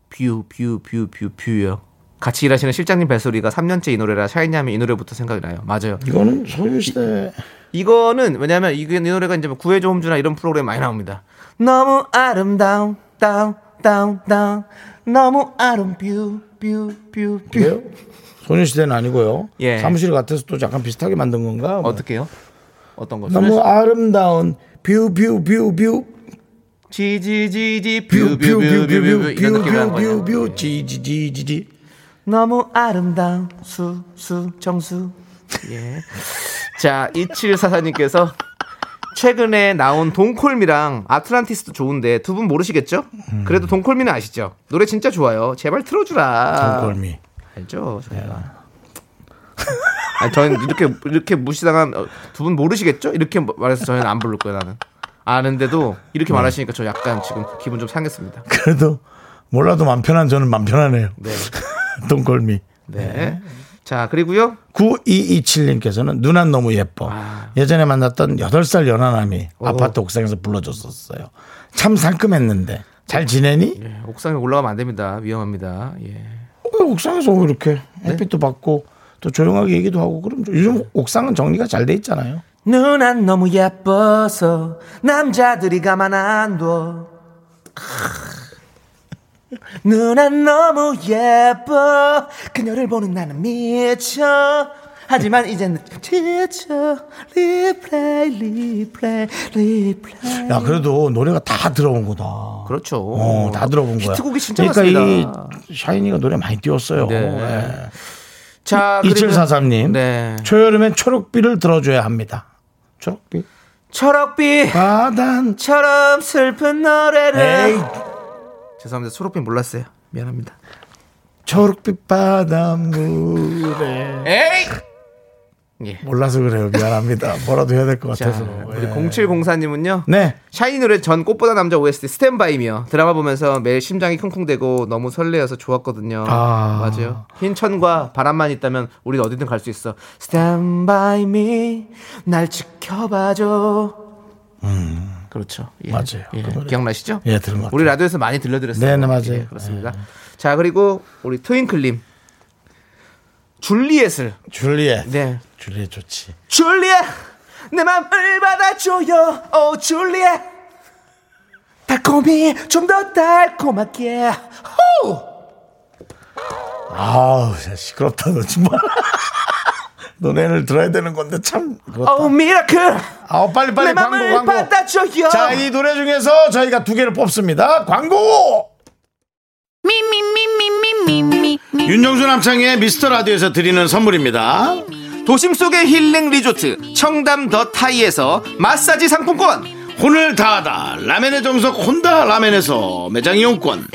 View, View, View, View, View요. 같이 일하시는 실장님 벨소리가 3년째 이 노래라 샤이니하면 이 노래부터 생각이 나요. 맞아요. 이거는 소녀시대. 이거는 왜냐하면 이게 이 노래가 이제 뭐 구해줘 홈즈나 이런 프로그램 많이 나옵니다. 너무 아름다운 다운 다운 다운 너무 아름 View View View View 그래요? 소녀시대는 아니고요. 예. 사무실 같아서 또 약간 비슷하게 만든 건가? 뭐. 어떻게요? 어떤 거? 너무 아름다운 뷰 뷰 뷰 뷰 지지지지 뷰 뷰 뷰 뷰뷰 이런 느낌으로 한 거예요. 뷰뷰뷰 뷰 지지지지지. 너무 아름다운 수 수 정수 예. 자 2744님께서 최근에 나온 Don't Call Me랑 아틀란티스도 좋은데 두 분 모르시겠죠? 그래도 Don't Call Me는 아시죠? 노래 진짜 좋아요. 제발 틀어주라. Don't Call Me. 알죠, 저희가. 아니, 저는 이렇게 이렇게 무시당한 두 분 모르시겠죠? 이렇게 말해서 저희는 안 부를 거예요, 나는. 아는데도 이렇게 말하시니까 저 약간 지금 기분 좀 상했습니다. 그래도 몰라도 맘 편한 저는 맘 편하네요. 네. 동골미. 네. 자, 그리고요. 9227님께서는 누난 너무 예뻐. 아. 예전에 만났던 8살 연하남이 아파트 옥상에서 불러줬었어요. 참 상큼했는데. 잘 지내니? 예, 옥상에 올라가면 안 됩니다. 위험합니다. 예. 왜 옥상에서 왜 이렇게 네? 햇빛도 받고 또 조용하게 얘기도 하고 그럼 요즘 옥상은 정리가 잘 돼 있잖아요. 누난 너무 예뻐서 남자들이 가만 안 둬. 누난 너무 예뻐 그녀를 보는 나는 미쳐 하지만 이젠 지쳐 Replay Replay Replay 야 그래도 노래가 다 들어온 거다. 그렇죠 어, 다 들어본 거야. 히트곡이 진짜 그러니까 많습니다 이 샤이니가 노래 많이 띄웠어요. 네. 네. 자 그리고- 2743님. 네 초여름엔 초록비를 들어줘야 합니다. 초록비. 초록비 바단. 처럼 슬픈 노래를 에이. 죄송합니다 초록비 몰랐어요 미안합니다 초록빛 바닷물에. 에이 예. 몰라서 그래요. 미안합니다. 뭐라도 해야 될 것 자, 같아서. 우리 예. 0704님은요. 네. 샤이니 노래 전 꽃보다 남자 OST 스탠바이며 드라마 보면서 매일 심장이 쿵쿵대고 너무 설레어서 좋았거든요. 아. 맞아요. 흰 천과 바람만 있다면 우린 어디든 갈 수 있어. 스탠바이 미 날 지켜봐줘. 그렇죠. 예. 음. 맞아요. 예. 그. 기억나시죠? 예, 들은 것 우리 같아요. 라디오에서 많이 들려드렸어요. 네, 네, 맞아요. 예, 그렇습니다. 자 그리고 우리 트윙클님 줄리엣을 줄리엣. 네 줄리엣 좋지. 줄리엣 내 맘을 받아줘요 오 줄리엣 달콤히 좀 더 달콤하게 호! 아우, 진짜 시끄럽다, 너 정말. 노래를 들어야 되는 건데 참 그렇다. Oh miracle 아우, 빨리 빨리 내 광고 광고. 받아줘요 자, 이 노래 중에서 저희가 두 개를 뽑습니다. 광고! Me. 윤정수 남창희의 미스터 라디오에서 드리는 선물입니다. 도심 속의 힐링 리조트 청담 더 타이에서 마사지 상품권 혼을 다하다 라멘의 정석 혼다 라멘에서 매장 이용권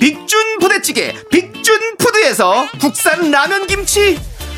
빅준 부대찌개 빅준 푸드에서 국산 라면 김치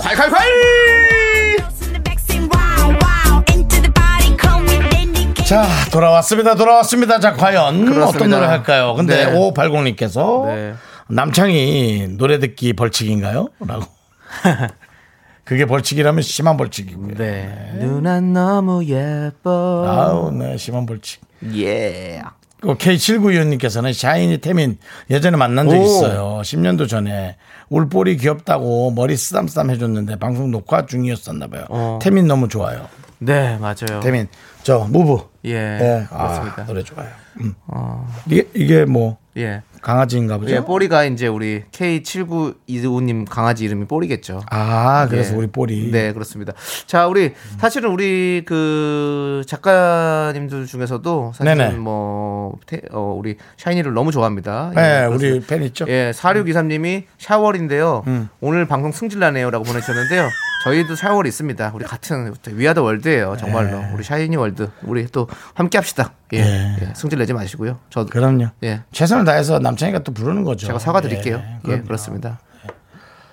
콸콸콸. 자 돌아왔습니다 돌아왔습니다 자 과연 그렇습니다. 어떤 노래 할까요 근데 네. 5580님께서 네. 남창이 노래 듣기 벌칙인가요? 라고 그게 벌칙이라면 심한 벌칙이고요 네 누난 너무 예뻐 아우 네 심한 벌칙 예 그 K7925님께서는 샤이니 태민 예전에 만난 적 오. 있어요. 10년도 전에 울볼이 귀엽다고 머리 쓰담쓰담 해줬는데 방송 녹화 중이었었나 봐요. 어. 태민 너무 좋아요. 네 맞아요 태민 저 무브. 예, 예, 아, 그렇습니다 노래 좋아요. 음. 이게 이게 뭐 예. 강아지인가 보죠. 예, 뽀리가 이제 우리 K7925님 강아지 이름이 뽀리겠죠. 아 그래서 예. 우리 볼이 네, 그렇습니다. 자, 우리 사실은 우리 그 작가님들 중에서도 사실은 네네. 뭐 태- 어, 우리 샤이니를 너무 좋아합니다. 네, 예, 우리. 팬 있죠. 예, 4623님이 샤월인데요. 음. 오늘 방송 승질나네요라고 보내주셨는데요. 저희도 샤월 있습니다. 우리 같은 We Are the World예요. 정말로 우리 샤이니 월드 우리 또 함께 합시다. 예, 예, 승질 내지 마시고요. 저 그럼요. 예. 최선을 다해서 남창희가 또 부르는 거죠. 제가 사과드릴게요. 예, 예. 그렇습니다.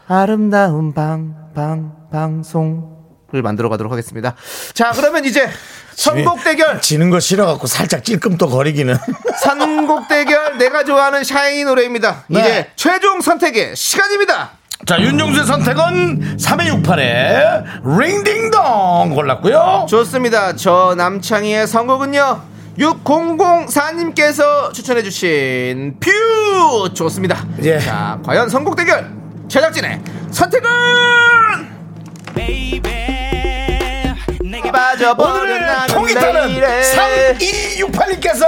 아름다운 방, 방, 방송을 만들어 가도록 하겠습니다. 자, 그러면 이제 선곡 대결, 지는 거 싫어갖고 살짝 찔끔 또 거리기는. 선곡 대결 내가 좋아하는 샤이니 노래입니다. 네. 이제 최종 선택의 시간입니다. 자, 윤정수의 선택은 3268의 링딩동 골랐고요. 좋습니다. 저 남창희의 선곡은요. 6004님께서 추천해주신 View 좋습니다. 예. 자, 과연 선곡 대결 제작진의 선택은 나는 통기타는 내일에 3268님께서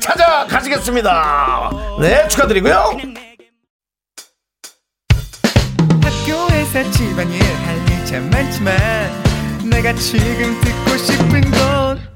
찾아가시겠습니다. 네, 축하드리고요. 학교에서 집안일 할 일 참 많지만 내가 지금 듣고 싶은 건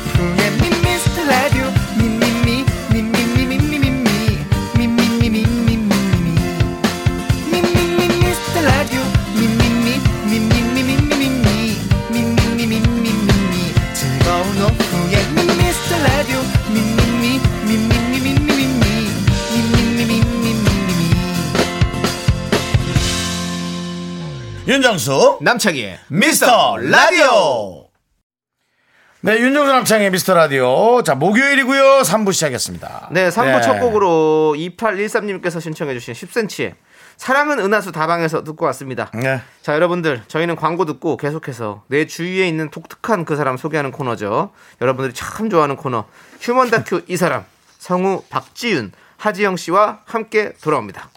윤정수, 남창희의 미스터 라디오. 네, 윤정수 남창의 미스터 라디오. 자, 목요일이고요. 3부 시작했습니다. 네, 3부 네. 첫 곡으로 2813님께서 신청해주신 10cm의 사랑은 은하수 다방에서 듣고 왔습니다. 네. 자, 여러분들, 저희는 광고 듣고 계속해서 내 주위에 있는 독특한 그 사람 소개하는 코너죠. 여러분들이 참 좋아하는 코너, 휴먼 다큐 이 사람, 성우 박지윤, 하지영 씨와 함께 돌아옵니다.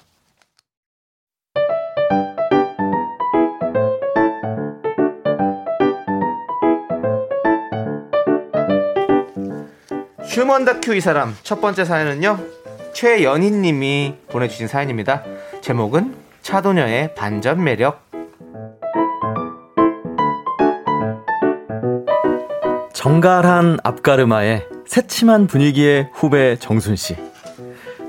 휴먼 다큐 이 사람 첫 번째 사연은요 최연희 님이 보내주신 사연입니다 제목은 차도녀의 반전 매력 정갈한 앞가르마에 새침한 분위기의 후배 정순 씨.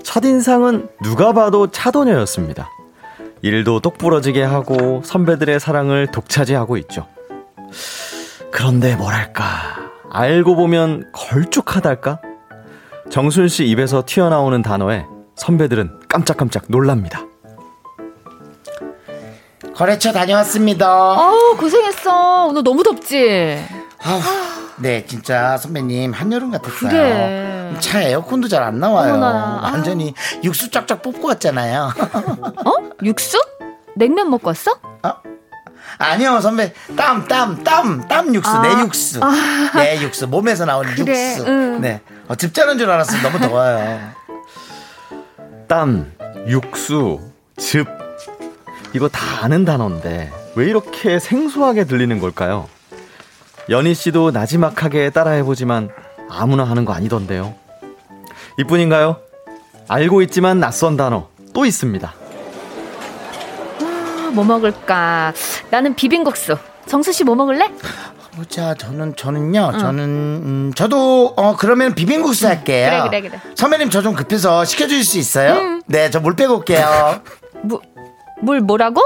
첫인상은 누가 봐도 차도녀였습니다. 일도 똑부러지게 하고 선배들의 사랑을 독차지하고 있죠. 그런데 뭐랄까, 알고 보면 걸쭉하달까? 정순 씨 입에서 튀어나오는 단어에 선배들은 깜짝깜짝 놀랍니다. 거래처 다녀왔습니다. 아우 고생했어. 오늘 너무 덥지. 아우, 네, 진짜 선배님 한여름 같았어요. 그래. 차 에어컨도 잘 안 나와요. 어머나. 완전히 육수 쫙쫙 뽑고 왔잖아요. 어? 육수? 냉면 먹고 왔어? 아니요, 선배. 땀, 땀, 땀, 땀 육수, 아. 내 육수. 내 육수, 몸에서 나오는 그래, 육수. 응. 네. 어, 집 자는 줄 알았어요. 너무 더워요. 땀, 육수, 즙. 이거 다 아는 단어인데 왜 이렇게 생소하게 들리는 걸까요? 연희 씨도 나지막하게 따라해보지만 아무나 하는 거 아니던데요. 이뿐인가요? 알고 있지만 낯선 단어 또 있습니다. 아, 뭐 먹을까? 나는 비빔국수. 정수 씨 뭐 먹을래? 보자, 저는, 저는요, 저는, 음, 저도, 어, 그러면 비빔국수 할게요. 그래, 그래, 그래. 선배님 저 좀 급해서 시켜줄 수 있어요? 네, 저 물 빼고 올게요. 무, 물 뭐라고?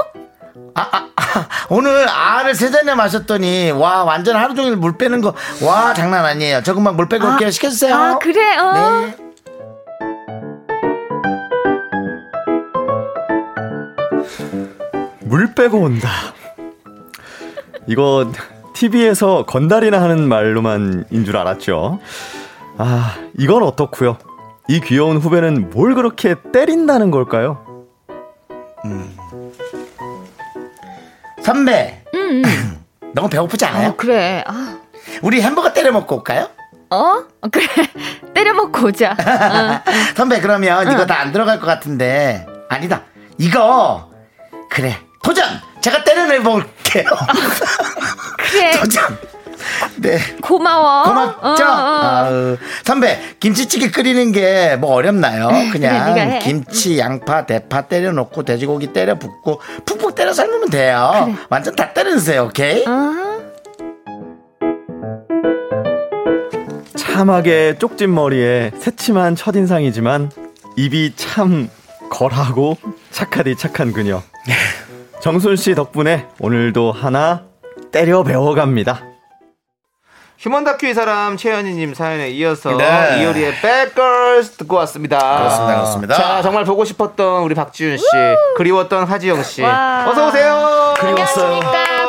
오늘 알을 세 잔이나 마셨더니, 와, 완전 하루 종일 물 빼는 거, 와, 장난 아니에요. 저 금방 물 빼고 아, 올게요. 아 그래. 어. 네. 물 빼고 온다. 이거 TV에서 건달이나 하는 말로만인 줄 알았죠. 아, 이건 어떻고요? 이 귀여운 후배는 뭘 그렇게 때린다는 걸까요? 선배. 너무 배고프지 않아요? 어, 그래. 아, 우리 햄버거 때려 먹고 올까요? 어? 어, 그래. 때려 먹고 오자. 어. 선배 그러면 이거 다 안 들어갈 것 같은데 아니다 이거 그래 도전 제가 때려내 볼게요 그래. 도전 네 고마워. 고맙죠 어, 어. 아우, 선배 김치찌개 끓이는 게 뭐 어렵나요 그냥 해. 김치 양파 대파 때려 놓고 돼지고기 때려 붓고 푹푹 때려 삶으면 돼요 완전 다 때려 넣으세요 오케이 어. 차 까마게 쪽진 머리에 새침한 첫인상이지만 입이 참 걸하고 착하디 착한 그녀. 정순 씨 덕분에 오늘도 하나 때려 배워갑니다. 휴먼 다큐 이 사람 최현희님 사연에 이어서 네. 이효리의 Girls 듣고 왔습니다. 그렇습니다, 그렇습니다. 자, 정말 보고 싶었던 우리 박지윤 씨, 그리웠던 하지영 씨. 와. 어서 오세요. 안녕하십니까.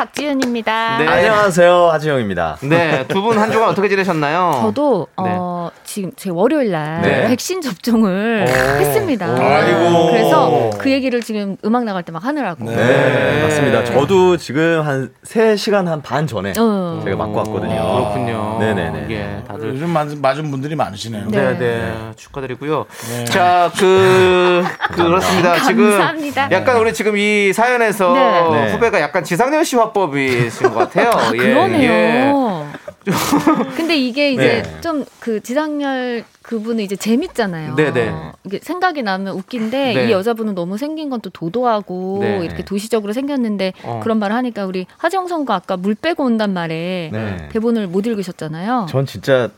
박지윤입니다. 네. 안녕하세요, 하지영입니다. 네, 두 분 한 주간 어떻게 지내셨나요? 저도 네. 어, 지금 제 월요일 날 네. 백신 접종을 했습니다. 아이고. 그래서 그 얘기를 지금 음악 나갈 때 막 하느라고. 네, 맞습니다. 저도 지금 한 3시간 한 반 전에 어. 제가 맞고 왔거든요. 그렇군요. 네네네. 예, 다들 요즘 맞은, 맞은 분들이 많으시네요. 네, 네. 네. 축하드리고요. 자, 그, 그, 그렇습니다. 지금 감사합니다. 약간 우리 지금 이 사연에서 네. 네. 후배가 약간 지상렬 씨 화법이신 것 같아요. 예, 예. 그러네요. 근데 이게 이제 네. 좀그 지상렬 그분은 이제 재밌잖아요. 네네. 이게 생각이 나면 웃긴데 네. 이 여자분은 너무 생긴 건 또 도도하고 네. 이렇게 도시적으로 생겼는데 어. 그런 말을 하니까 우리 하정 선가 아까 물 빼고 온단 말에 네. 대본을 못 읽으셨잖아요. 전 진짜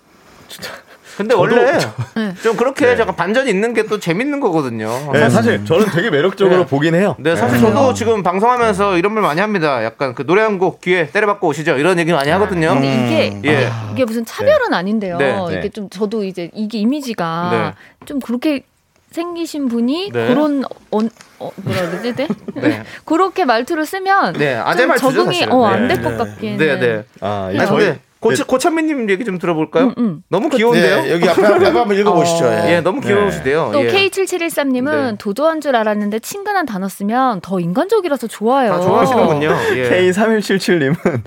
진짜 근데 원래 네. 좀 그렇게 네. 약간 반전이 있는 게 또 재밌는 거거든요. 네, 사실 저는 되게 매력적으로 네. 보긴 해요. 네, 사실 저도 지금 방송하면서 이런 말 많이 합니다. 약간 그 노래 한 곡 귀에 때려박고 오시죠. 이런 얘기 많이 하거든요. 근데 이게 예. 이게 무슨 차별은 아닌데요. 네, 네. 이게 좀 저도 이제 이게 이미지가 좀 그렇게 생기신 분이 네. 그런 어, 어 뭐라 그러지? 네? 네. 그렇게 말투를 쓰면 네, 아재 좀 말투죠, 적응이. 어, 네. 안될것 네. 같긴. 네, 네. 아, 이게 저희 고치, 고찬미님 얘기 좀 들어볼까요? 음, 음. 너무 귀여운데요? 네, 여기 앞에, 앞에 한번 읽어보시죠. 어. 예. 예, 너무 귀여우시대요. 또 예. K7713님은 네. 도도한 줄 알았는데 친근한 단어 쓰면 더 인간적이라서 좋아요. 다 좋아하시는군요. 예. K3177님은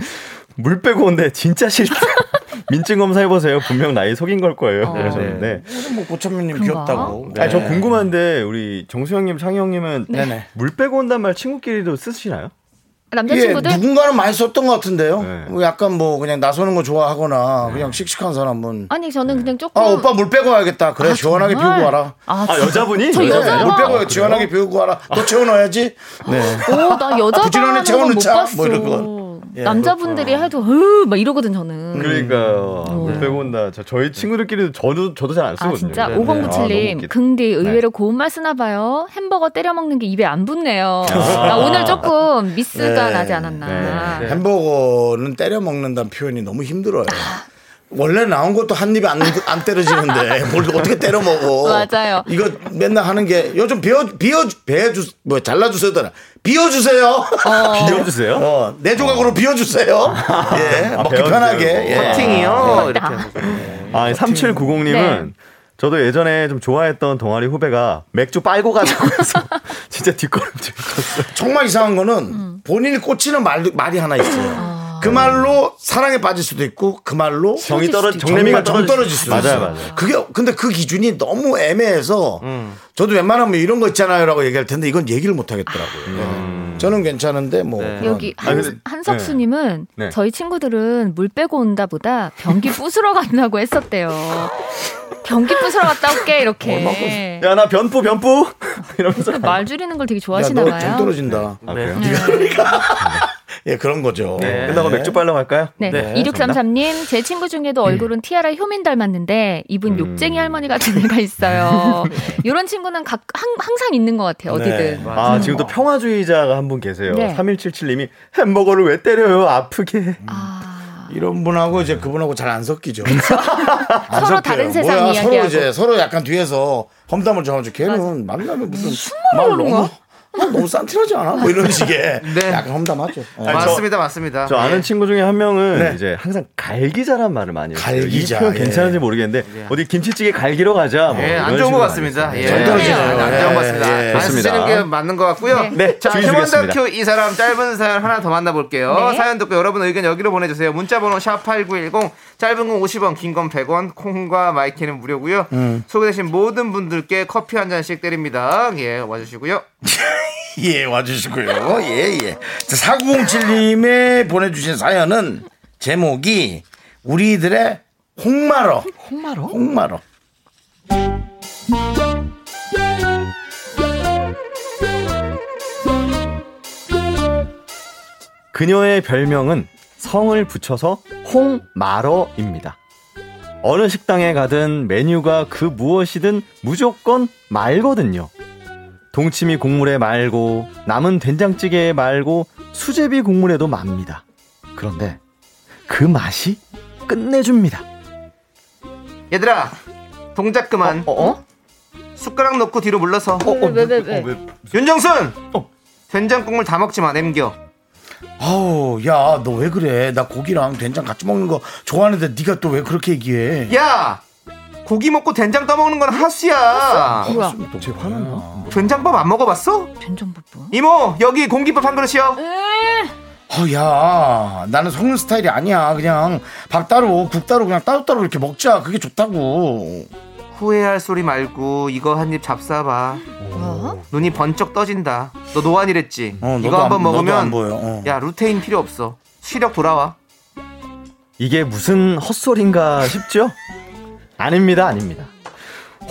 물 빼고 온데 진짜 싫다. 민증 검사해 보세요. 분명 나이 속인 걸 거예요. 어. 그러셨는데. 뭐 고천민님? 귀엽다고. 네. 아니, 저 궁금한데 우리 정수영님, 창희형님은. 물 빼고 온단 말 친구끼리도 쓰시나요? 남자친구들 누군가는 많이 썼던 것 같은데요. 네. 뭐 약간 뭐 그냥 나서는 거 좋아하거나 그냥 씩씩한 사람은 아니 저는 그냥 조금 아 오빠 물 빼고 와야겠다. 그래 아, 시원하게 정말? 비우고 와라. 아, 아, 여자분이? 저 여자가 물 빼고 그래요? 시원하게 비우고 와라. 또 채워 넣어야지. 네. 오, 나 여자가 부지런히 하는 채워 건못 넣자. 봤어. 뭐 이런 거. 예, 남자분들이 해도 으막 이러거든 저는. 그러니까요. 물 빼고 온다. 저, 저희 친구들끼리도 저도 저도 잘안아 쓰거든요. 진짜 네, 네. 아, 너무 5097님 웃기다. 긍디 의외로 고운 말 쓰나 봐요 햄버거 때려 먹는 게 입에 안 붙네요 아, 오늘 조금 미스가 네. 나지 않았나 네. 햄버거는 때려 먹는다는 표현이 너무 힘들어요. 원래 나온 것도 한 입에 안, 안 때려지는데 뭘 어떻게 때려 먹어? 맞아요. 이거 맨날 하는 게 요즘 비워 비워 배주 뭐 잘라 주세요더라. 비워 주세요. 비워 주세요. 어, 내 조각으로 비워 주세요. 예, 먹기 배워주세요. 편하게. 예. 커팅이요. 이렇게. 아, 3790님은 네. 저도 예전에 좀 좋아했던 동아리 후배가 맥주 빨고 가자고 해서 진짜 뒷걸음질 쳤어요. 정말 이상한 거는 음. 본인이 꽂히는 말, 말이 하나 있어요. 아. 그 말로 사랑에 빠질 수도 있고 그 말로 정이 떨어. 정내미가 정 떨어질 수도 맞아요, 있어요. 맞아요. 그게 근데 그 기준이 너무 애매해서 저도 웬만하면 이런 거 있잖아요라고 얘기할 텐데 이건 얘기를 못 하겠더라고요. 예. 저는 괜찮은데 뭐 네. 여기 아, 한, 한석수님은 네. 저희 친구들은 물 빼고 온다보다 변기 부스러 간다고 했었대요 변기 부스러 갔다 올게 이렇게 야, 나 변뿌 변뿌 이러면서 말 줄이는 걸 되게 야, 좋아하시나 너정 봐요 떨어진다. 아, 그래요? 예, 그런 거죠. 네. 끝나고 맥주 빨러 갈까요? 네. 네, 2633님, 제 친구 중에도 얼굴은 티아라 효민 닮았는데, 이분 음. 욕쟁이 할머니 같은 애가 있어요. 이런 친구는 각, 항, 항상 있는 것 같아요, 어디든. 네. 아, 지금 또 평화주의자가 한 분 계세요. 네. 3177님이 햄버거를 왜 때려요? 아프게. 아, 이런 분하고 이제 그분하고 잘 안 섞이죠. 안 서로 섞여요. 다른 세상 뭐야, 이야기하고. 서로 이제 서로 약간 뒤에서 험담을 정하죠. 걔는 만나면 무슨 말 너무 아, 너무 싼티하지 않아? 뭐 이런 식의 네. 약간 험담하죠. 예. 맞습니다, 맞습니다. 저 아는 예. 친구 중에 한 명은 네. 이제 항상 갈기자란 말을 많이 해요. 갈기자, 이 표현 예. 괜찮은지 모르겠는데 어디 김치찌개 갈기러 가자. 뭐 예, 안 이런 좋은 것 같습니다. 예, 했어요. 안 좋은 것 같습니다. 예, 예. 안. 쓰시는 게 맞는 것 같고요. 네, 자, 주의 휴먼 주겠습니다. 다큐 이 사람 짧은 사연 하나 더 만나볼게요. 네. 사연 듣고 여러분 의견 여기로 보내주세요. 문자번호 샵 8910 짧은 건 50원, 긴 건 100원, 콩과 마이케이는 무료고요. 소개되신 모든 분들께 커피 한 잔씩 드립니다. 예, 와주시고요. 예, 와주시고요. 예, 예. 자, 4907님의 보내주신 사연은 제목이 우리들의 홍마러. 홍마러? 홍마러. 그녀의 별명은 성을 붙여서 홍마러입니다. 어느 식당에 가든 메뉴가 그 무엇이든 무조건 말거든요. 동치미 국물에 말고 남은 된장찌개에 말고 수제비 국물에도 맙니다. 그런데 그 맛이 끝내줍니다. 얘들아 동작 그만 어? 숟가락 넣고 뒤로 물러서 왜, 왜, 왜, 왜? 윤정순 어. 된장 국물 다 먹지 마 남겨 아우, 야, 너 왜 그래? 나 고기랑 된장 같이 먹는 거 좋아하는데 네가 또 왜 그렇게 얘기해? 야 고기 먹고 된장 떠먹는 건 하수야 뭐야? 쟤 화났나? 된장밥 안 먹어봤어? 된장밥 뭐야? 이모 여기 공깃밥 한 그릇이요 어, 야, 나는 속는 스타일이 아니야. 그냥 밥 따로, 국 따로, 그냥 따로따로 이렇게 먹자. 그게 좋다고. 후회할 소리 말고 이거 한 입 잡숴봐 뭐야? 눈이 번쩍 떠진다 너 노안이랬지 어, 너도 이거 한번 먹으면 안 보여. 어. 야 루테인 필요 없어 시력 돌아와 이게 무슨 헛소린가 싶죠? 아닙니다, 아닙니다.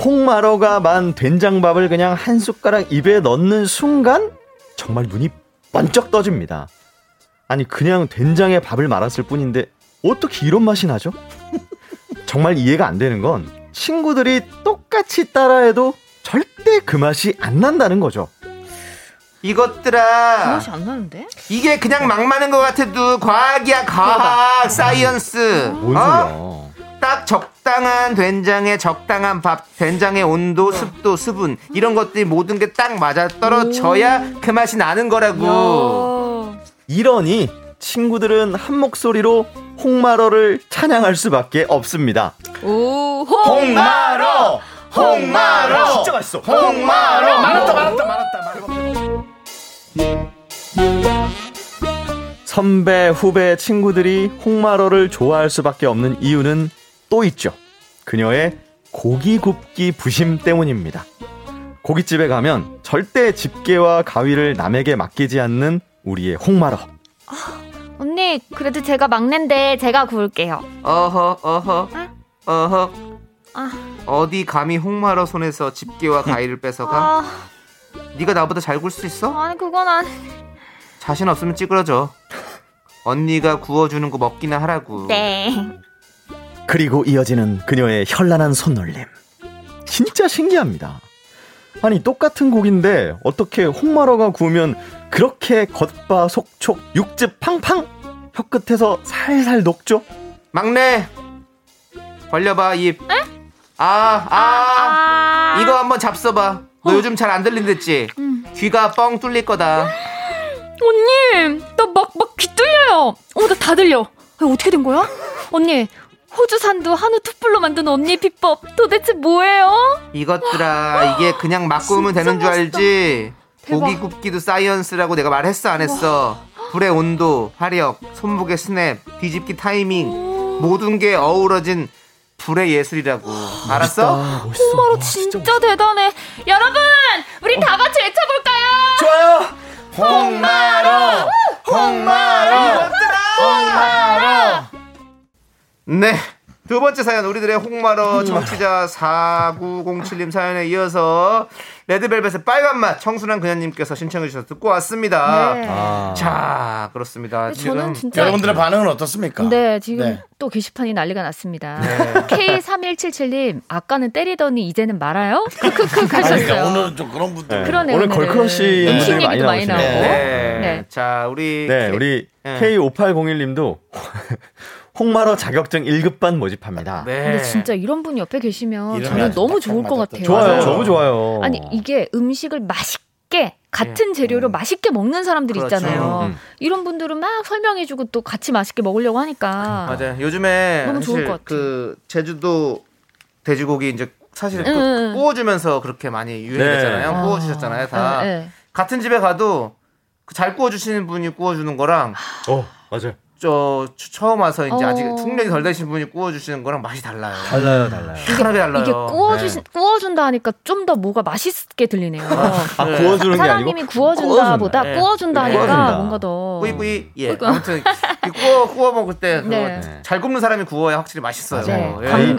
홍마로가 만 된장밥을 그냥 한 숟가락 입에 넣는 순간 정말 눈이 번쩍 떠집니다. 아니 그냥 된장에 밥을 말았을 뿐인데 어떻게 이런 맛이 나죠? 정말 이해가 안 되는 건 친구들이 똑같이 따라해도 절대 그 맛이 안 난다는 거죠. 그 이것들아 맛이 안 나는데? 이게 그냥 막 많은 것 같아도 과학이야 과학 science 뭔 어? 소리야? 딱 적당한 된장에 적당한 밥 된장의 온도 습도 수분 이런 것들이 모든 게 딱 맞아 떨어져야 그 맛이 나는 거라고 야. 이러니 친구들은 한 목소리로 홍마로를 찬양할 수밖에 없습니다. 오, 호! 홍마로! 홍마로! 진짜 맛있어. 홍마로! 말았다, 말았다, 말았다, 말았다. 선배, 후배, 친구들이 홍마로를 좋아할 수밖에 없는 이유는 또 있죠. 그녀의 고기 굽기 부심 때문입니다. 고깃집에 가면 절대 집게와 가위를 남에게 맡기지 않는 우리의 홍마로. 언니, 그래도 제가 막내인데 제가 구울게요. 어허 어허 어허 아. 어디 감히 홍마로 손에서 집게와 가위를 뺏어가 아, 네가 나보다 잘 굴 수 있어? 아니 그건 아니. 자신 없으면 찌그러져 언니가 구워주는 거 먹기나 하라고 네. 그리고 이어지는 그녀의 현란한 손놀림. 진짜 신기합니다. 아니, 똑같은 고기인데 어떻게 홍마로가 구우면 그렇게 겉바 속촉 육즙 팡팡 혀끝에서 살살 녹죠? 막내 벌려봐 입 아, 아, 아. 이거 한번 잡숴봐 너 요즘 잘 안 들린댔지? 귀가 뻥 뚫릴 거다 언니, 나 막 막 귀 뚫려요. 어, 나 다 들려. 야, 어떻게 된 거야? 언니, 호주 산두 한우 투뿔로 만든 언니 비법 도대체 뭐예요? 이것들아 이게 그냥 막 구우면 되는 줄 맛있다. 알지? 대박. 고기 굽기도 science라고 내가 말했어 안 했어 불의 온도, 화력, 손목의 스냅, 뒤집기 타이밍 모든 게 어우러진 불의 예술이라고 알았어? 홍마로 진짜, 대단해. 여러분, 우리 다 같이 외쳐볼까요? 홍마로! 홍마로! 홍마로! 네. 두 번째 사연 우리들의 홍마러 청취자 4907님 사연에 이어서 레드벨벳의 빨간 맛 청순한 그녀님께서 신청해 주셔서 듣고 왔습니다. 네. 아. 자 그렇습니다. 지금 진짜 여러분들의 반응은 어떻습니까? 네, 지금 네. 또 게시판이 난리가 났습니다. K3177님, 아까는 때리더니 이제는 말아요? 크크크 그러니까 하셨어요. 오늘은 좀 그런 분들. 네. 그러네, 오늘. girl crush 음식 분들이 많이 얘기도 많이. 나오고. 네. 네. 자 우리 네, 우리 네. K5801님도 홍마로 자격증 1급반 모집합니다. 네. 근데 진짜 이런 분이 옆에 계시면 저는 너무 딱 좋을 것. 같아요. 좋아요. 너무 좋아요. 아니 이게 음식을 맛있게 같은 재료로 맛있게 먹는 사람들이 그렇죠. 있잖아요. 음. 이런 분들은 막 설명해주고 또 같이 맛있게 먹으려고 하니까. 맞아요. 요즘에 너무 좋을 사실 것 같아요. 그 제주도 돼지고기 이제 사실 그 응, 응. 구워주면서 그렇게 많이 유행했잖아요. 네. 구워주셨잖아요. 다 네, 네. 같은 집에 가도 그잘 구워주시는 분이 구워주는 거랑 어, 맞아요. 저 처- 처음 와서 이제 어. 아직 숙련이 덜 되신 분이 구워주시는 거랑 맛이 달라요. 달라요, 달라요. 하나게 달라요. 이게 구워주신 구워준다 하니까 좀 더 뭐가 맛있게 들리네요. 아, 네. 구워주는 게 아니고 사장님이 구워준다보다 네. 구워준다 하니까 구워준다. 뭔가 더 뿌이뿌이 예 뿌이뿌이. 아무튼 이 구워 구워 먹을 때 그거 네. 잘 굽는 사람이 구워야 확실히 맛있어요. 예. 아니,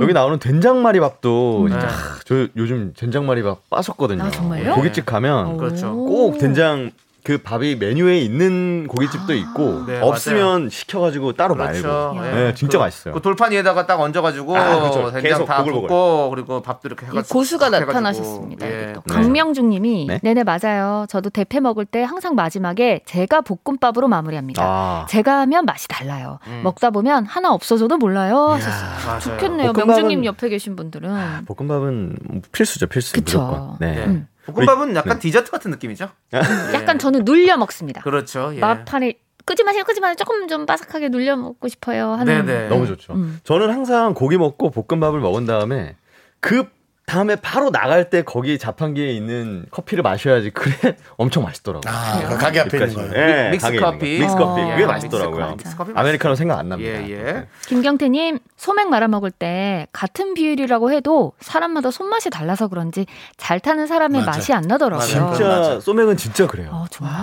여기 나오는 된장말이 밥도 진짜 네. 하, 저 요즘 된장말이 밥 빠졌거든요. 아, 정말요? 고깃집 가면 그렇죠. 오. 꼭 된장 그 밥이 메뉴에 있는 고깃집도 있고 네, 없으면 시켜가지고 따로 그렇죠. 말고. 예. 네, 진짜 그- 맛있어요. 그 돌판 위에다가 딱 얹어가지고 아, 그렇죠. 된장 계속 다 보글보글. 붓고 그리고 밥도 이렇게 이 해가지고 고수가. 나타나셨습니다. 예. 네. 강명중님이 네? 네? 네 맞아요. 저도 대패 먹을 때 항상 마지막에 제가 볶음밥으로 마무리합니다. 아. 제가 하면 맛이 달라요. 음. 먹다 보면 하나 없어져도 몰라요. 하셨어요. 맞아요. 좋겠네요. 볶음밥은- 명중님 옆에 계신 분들은 볶음밥은 필수죠, 필수. 그쵸. 무조건. 네. 예. 음. 볶음밥은 약간 네. 디저트 같은 느낌이죠. 약간 저는 눌려 먹습니다. 그렇죠. 예. 마판에 끄지 마세요, 끄지 마세요. 조금 좀 바삭하게 눌려 먹고 싶어요. 하는 네네. 너무 좋죠. 음. 저는 항상 고기 먹고 볶음밥을 먹은 다음에 그 다음에 바로 나갈 때 거기 자판기에 있는 커피를 마셔야지 그래 엄청 맛있더라고요. 아, 그 가게 앞에 있는. 거예요. 예, 믹스 가게에 있는 커피. 거. 믹스 커피. 어. 그게 예, 맛있더라고요. 믹스 커피 아메리카노 생각 안 납니다. 예, 예. 김경태 님 소맥 말아 먹을 때 같은 비율이라고 해도 사람마다 손맛이 달라서 그런지 잘 타는 사람의 맞아. 맛이 안 나더라고요. 진짜 맞아. 소맥은 진짜 그래요. 아 정말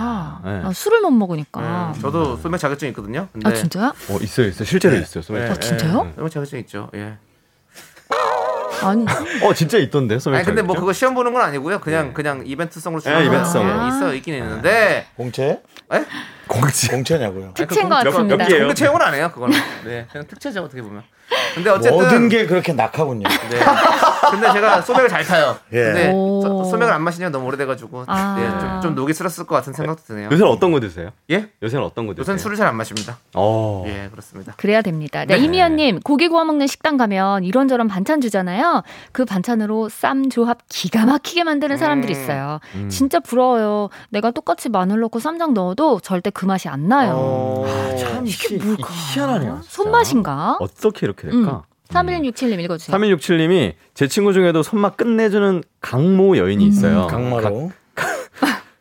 네. 아, 술을 못 먹으니까. 음, 저도 소맥 자격증 있거든요. 근데 아 진짜요? 어, 있어요, 있어요. 실제로 네. 있어요. 소맥. 예, 아, 진짜요? 예, 소맥 자격증 있죠. 예. 아니 어, 진짜 있던데 소맥. 아니 근데 뭐? 그거 시험 보는 건 아니고요. 그냥 그냥 이벤트성으로 예, 주는 이벤트성으로. 거 있어 있긴 있는데 공채? 예? 공지. 공채냐고요. 특채인 것 몇- 몇 같습니다. 개예요? 근데 채용은 안 해요. 그거는. 네, 그냥 특채죠 어떻게 보면. 근데 어쨌든 모든 게 그렇게 낙하군요. 네. 근데 제가 소맥을 잘 타요. 예. 근데 오. 소, 소맥을 안 마시냐 너무 오래돼가지고 아. 예, 좀, 좀 녹이 슬었을 것 같은 생각도 드네요. 요새는 어떤 거 드세요? 예? 요새는 어떤 거 드세요? 요새는 술을 잘 안 마십니다. 어. 예, 그렇습니다. 그래야 됩니다. 네, 네. 이미연님 고기 구워 먹는 식당 가면 이런저런 반찬 주잖아요. 그 반찬으로 쌈 조합 기가 막히게 만드는 사람들이 있어요. 음. 진짜 부러워요. 내가 똑같이 마늘 넣고 쌈장 넣어도 절대 그 맛이 안 나요. 어... 참 이게 희- 뭘까? 희한하네요. 진짜. 손맛인가? 어떻게 이렇게 될까? 3167님 읽어주세요. 3167님이 제 친구 중에도 손맛 끝내주는 강모 여인이 있어요. 강마로.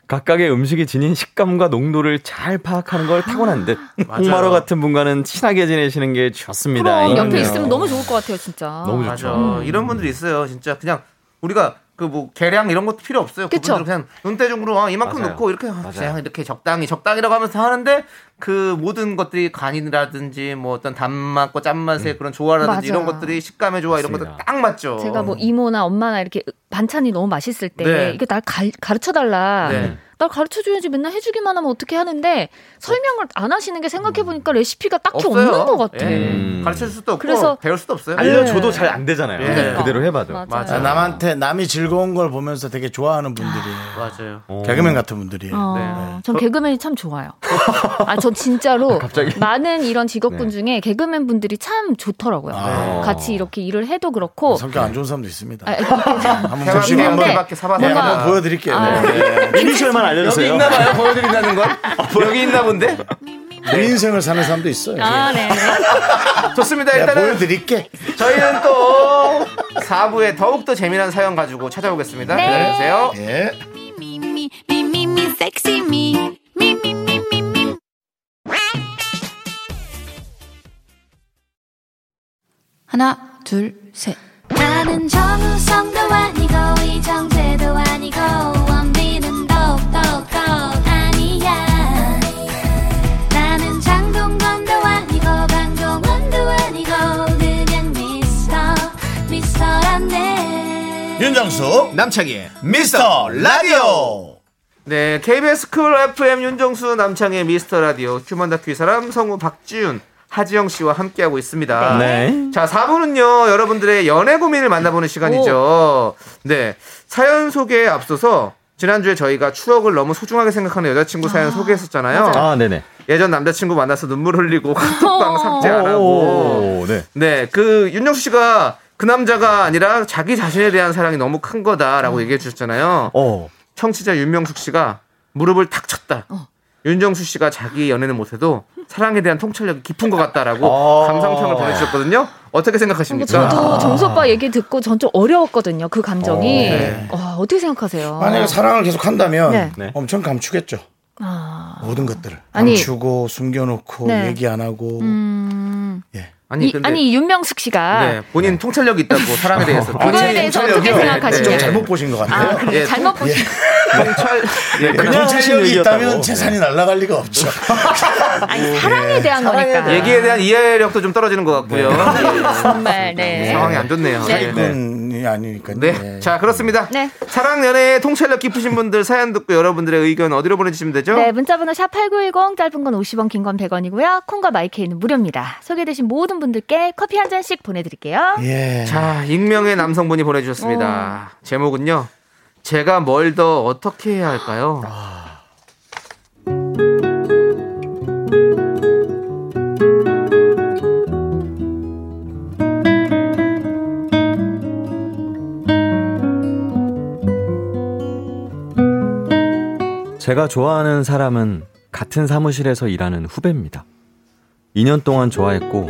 각, 각의 음식이 지닌 식감과 농도를 잘 파악하는 걸 타고난 듯. 홍마로 같은 분과는 친하게 지내시는 게 좋습니다. 그럼 옆에. 있으면 너무 좋을 것 같아요, 진짜. 너무 맞아. 좋죠. 이런 분들이 있어요. 진짜 그냥 우리가 그뭐 계량 이런 것도 필요 없어요. 그쵸? 그분들 그냥 눈대중으로 아, 이만큼 맞아요. 넣고 이렇게 맞아요. 그냥 이렇게 적당히 적당이라고 하면서 하는데 그 모든 것들이 간이라든지 뭐 어떤 단맛과 짠맛의 그런 조화라든지 맞아요. 이런 것들이 식감의 조화 이런 것들 맞습니다. 딱 맞죠. 제가 뭐 이모나 엄마나 이렇게 반찬이 너무 맛있을 때 네. 이게 날 가르쳐 달라. 네. 날 가르쳐 줘야지 맨날 해주기만 하면 어떻게 하는데 설명을 안 하시는 게 생각해 보니까 레시피가 딱히 없어요. 없는 것 같아. 예. 음. 가르쳐 줄 수도 없고 그래서- 배울 수도 없어요. 알려줘도 네. 잘안 되잖아요. 그러니까. 그대로 해봐도. 맞아요. 맞아. 아, 남한테 남이 즐거운 걸 보면서 되게 좋아하는 분들이에요. 맞아요. 어. 개그맨 같은 분들이에요. 어, 네. 전 개그맨이 참 좋아요. 아, 전 진짜로 많은 이런 직업군 네. 중에 개그맨 분들이 참 좋더라고요. 아. 같이 이렇게 일을 해도 그렇고. 성격 안 좋은 사람도 있습니다. 아, 그렇게 한번 보시고 한번, 사봐서 네, 한번 보여드릴게요. 아. 네. 이니셜만 여기 알려주세요. 있나 봐요. 보여드린다는 건 여기 있나 본데. 내 인생을 사는 사람도 있어요. 아, 네. 좋습니다. 내가 일단은 보여드릴게. 저희는 또 4부에 더욱더 재미난 사연 가지고 찾아오겠습니다. 네. 기다려주세요. 예. 하나, 둘, 셋. 나는 정우성도 아니고 이정재도 아니고 윤정수 남창희의 미스터 라디오. 네, KBS 쿨 FM 윤정수 남창희 미스터 라디오 휴먼 다큐 이 사람 성우 박지윤 하지영 씨와 함께하고 있습니다. 네. 자, 4부는요, 여러분들의 연애 고민을 만나보는 시간이죠. 네. 사연 소개에 앞서서 지난주에 저희가 추억을 너무 소중하게 생각하는 여자친구 사연 소개했었잖아요. 아, 네네. 예전 남자친구 만나서 눈물 흘리고 카톡방 삭제 안 하고. 오, 네. 네, 그 윤정수 씨가 그 남자가 아니라 자기 자신에 대한 사랑이 너무 큰 거다라고 얘기해 주셨잖아요. 어. 청취자 윤명숙 씨가 무릎을 탁 쳤다. 윤정수 씨가 자기 연애는 못해도 사랑에 대한 통찰력이 깊은 것 같다라고 아. 감상평을 보내주셨거든요. 어떻게 생각하십니까? 저도 정수 오빠 얘기 듣고 전 좀 어려웠거든요. 그 감정이. 네. 와, 어떻게 생각하세요? 만약에 사랑을 계속 한다면 네. 네. 엄청 감추겠죠. 아, 모든 것들을 아니. 감추고 숨겨놓고 네. 얘기 안 하고 음. 예. 아니 이, 근데 아니 윤명숙 씨가 네, 본인 통찰력 이 있다고 사람에 대해서 그거에 대해서. 어떻게 생각하시나요? 좀 네. 잘못 보신 것 같아요. 아, 그래 예, 잘못 보신 통찰 예, 그냥 얘기였다고. 있다면 재산이 날아갈 리가 없죠. 아니 사랑에 대한 사랑에 거니까. 얘기에 대한 이해력도 좀 떨어지는 것 같고요. 예. 정말 네. 상황이 안 좋네요. 네. 예. 사기꾼 이 아니 아니니까요. 네. 예. 자, 그렇습니다. 네. 사랑 연애에 통찰력 깊으신 분들 사연 듣고 여러분들의 의견 어디로 보내주시면 되죠? 네, 문자번호 샵 8910, 짧은 건 50원, 긴 건 100원이고요. 콩과 마이케이는 무료입니다. 소개되신 모든 분들께 커피 한 잔씩 보내드릴게요. 예. 자, 익명의 남성분이 보내주셨습니다. 제목은요. 제가 뭘 더 어떻게 해야 할까요? 제가 좋아하는 사람은 같은 사무실에서 일하는 후배입니다. 2년 동안 좋아했고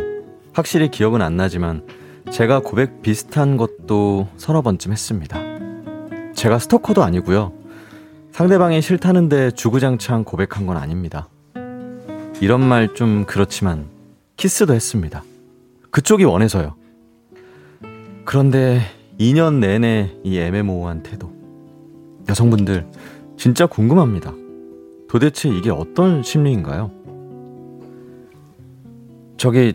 확실히 기억은 안 나지만 제가 고백 비슷한 것도 서너 번쯤 했습니다. 제가 스토커도 아니고요. 상대방이 싫다는데 주구장창 고백한 건 아닙니다. 이런 말 좀 그렇지만 키스도 했습니다. 그쪽이 원해서요. 그런데 2년 내내 이 애매모호한 태도. 여성분들 진짜 궁금합니다. 도대체 이게 어떤 심리인가요? 저기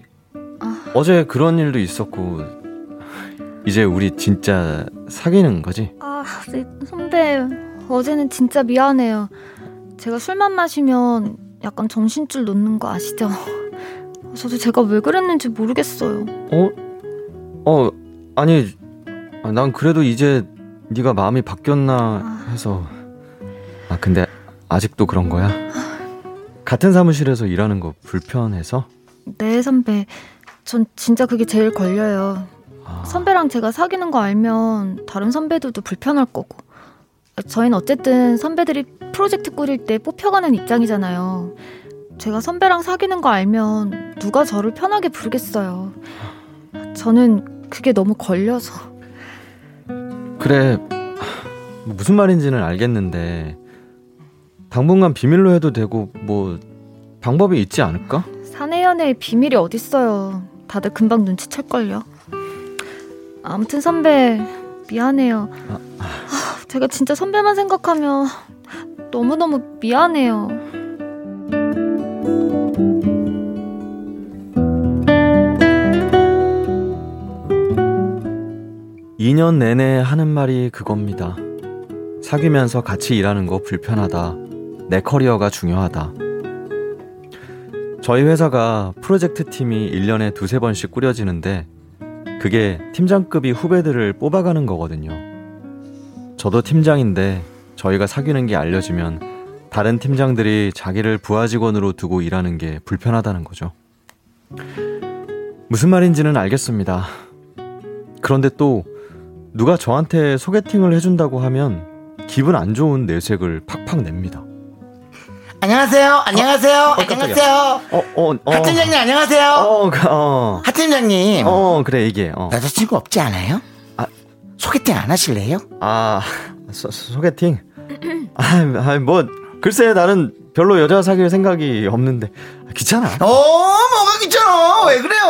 어 제 그런 일도 있었고 이제 우리 진짜 사귀는 거지? 아, 네, 선배, 어제는 진짜 미안해요. 제가 술만 마시면 약간 정신줄 놓는 거 아시죠? 저도 제가 왜 그랬는지 모르겠어요. 어? 어 아니 아, 난 그래도 이제 네가 마음이 바뀌었나 해서 아 근데 아직도 그런 거야? 같은 사무실에서 일하는 거 불편해서? 네, 선배. 전 진짜 그게 제일 걸려요. 아, 선배랑 제가 사귀는 거 알면 다른 선배들도 불편할 거고. 저희는 어쨌든 선배들이 프로젝트 꾸릴 때 뽑혀가는 입장이잖아요. 제가 선배랑 사귀는 거 알면 누가 저를 편하게 부르겠어요. 저는 그게 너무 걸려서. 그래 뭐 무슨 말인지는 알겠는데 당분간 비밀로 해도 되고 뭐 방법이 있지 않을까? 사내 연애에 비밀이 어딨어요. 다들 금방 눈치챌걸요. 아무튼 선배, 미안해요. 아, 제가 진짜 선배만 생각하면 너무너무 미안해요. 2년 내내 하는 말이 그겁니다. 사귀면서 같이 일하는 거 불편하다. 내 커리어가 중요하다. 저희 회사가 프로젝트 팀이 1년에 두세 번씩 꾸려지는데 그게 팀장급이 후배들을 뽑아가는 거거든요. 저도 팀장인데 저희가 사귀는 게 알려지면 다른 팀장들이 자기를 부하 직원으로 두고 일하는 게 불편하다는 거죠. 무슨 말인지는 알겠습니다. 그런데 또 누가 저한테 소개팅을 해준다고 하면 기분 안 좋은 내색을 팍팍 냅니다. 안녕하세요. 안녕하세요. 깜짝이야. 안녕하세요. 어, 어, 어. 하 팀장님 안녕하세요. 어, 그, 어. 하 팀장님 어, 그래, 이게. 어. 여자친구 없지 않아요? 아. 소개팅 안 하실래요? 아, 소, 소개팅? 아, 아, 뭐, 글쎄, 나는 별로 여자 사귈 생각이 없는데. 아, 귀찮아. 어 뭐가 귀찮아. 왜 그래요?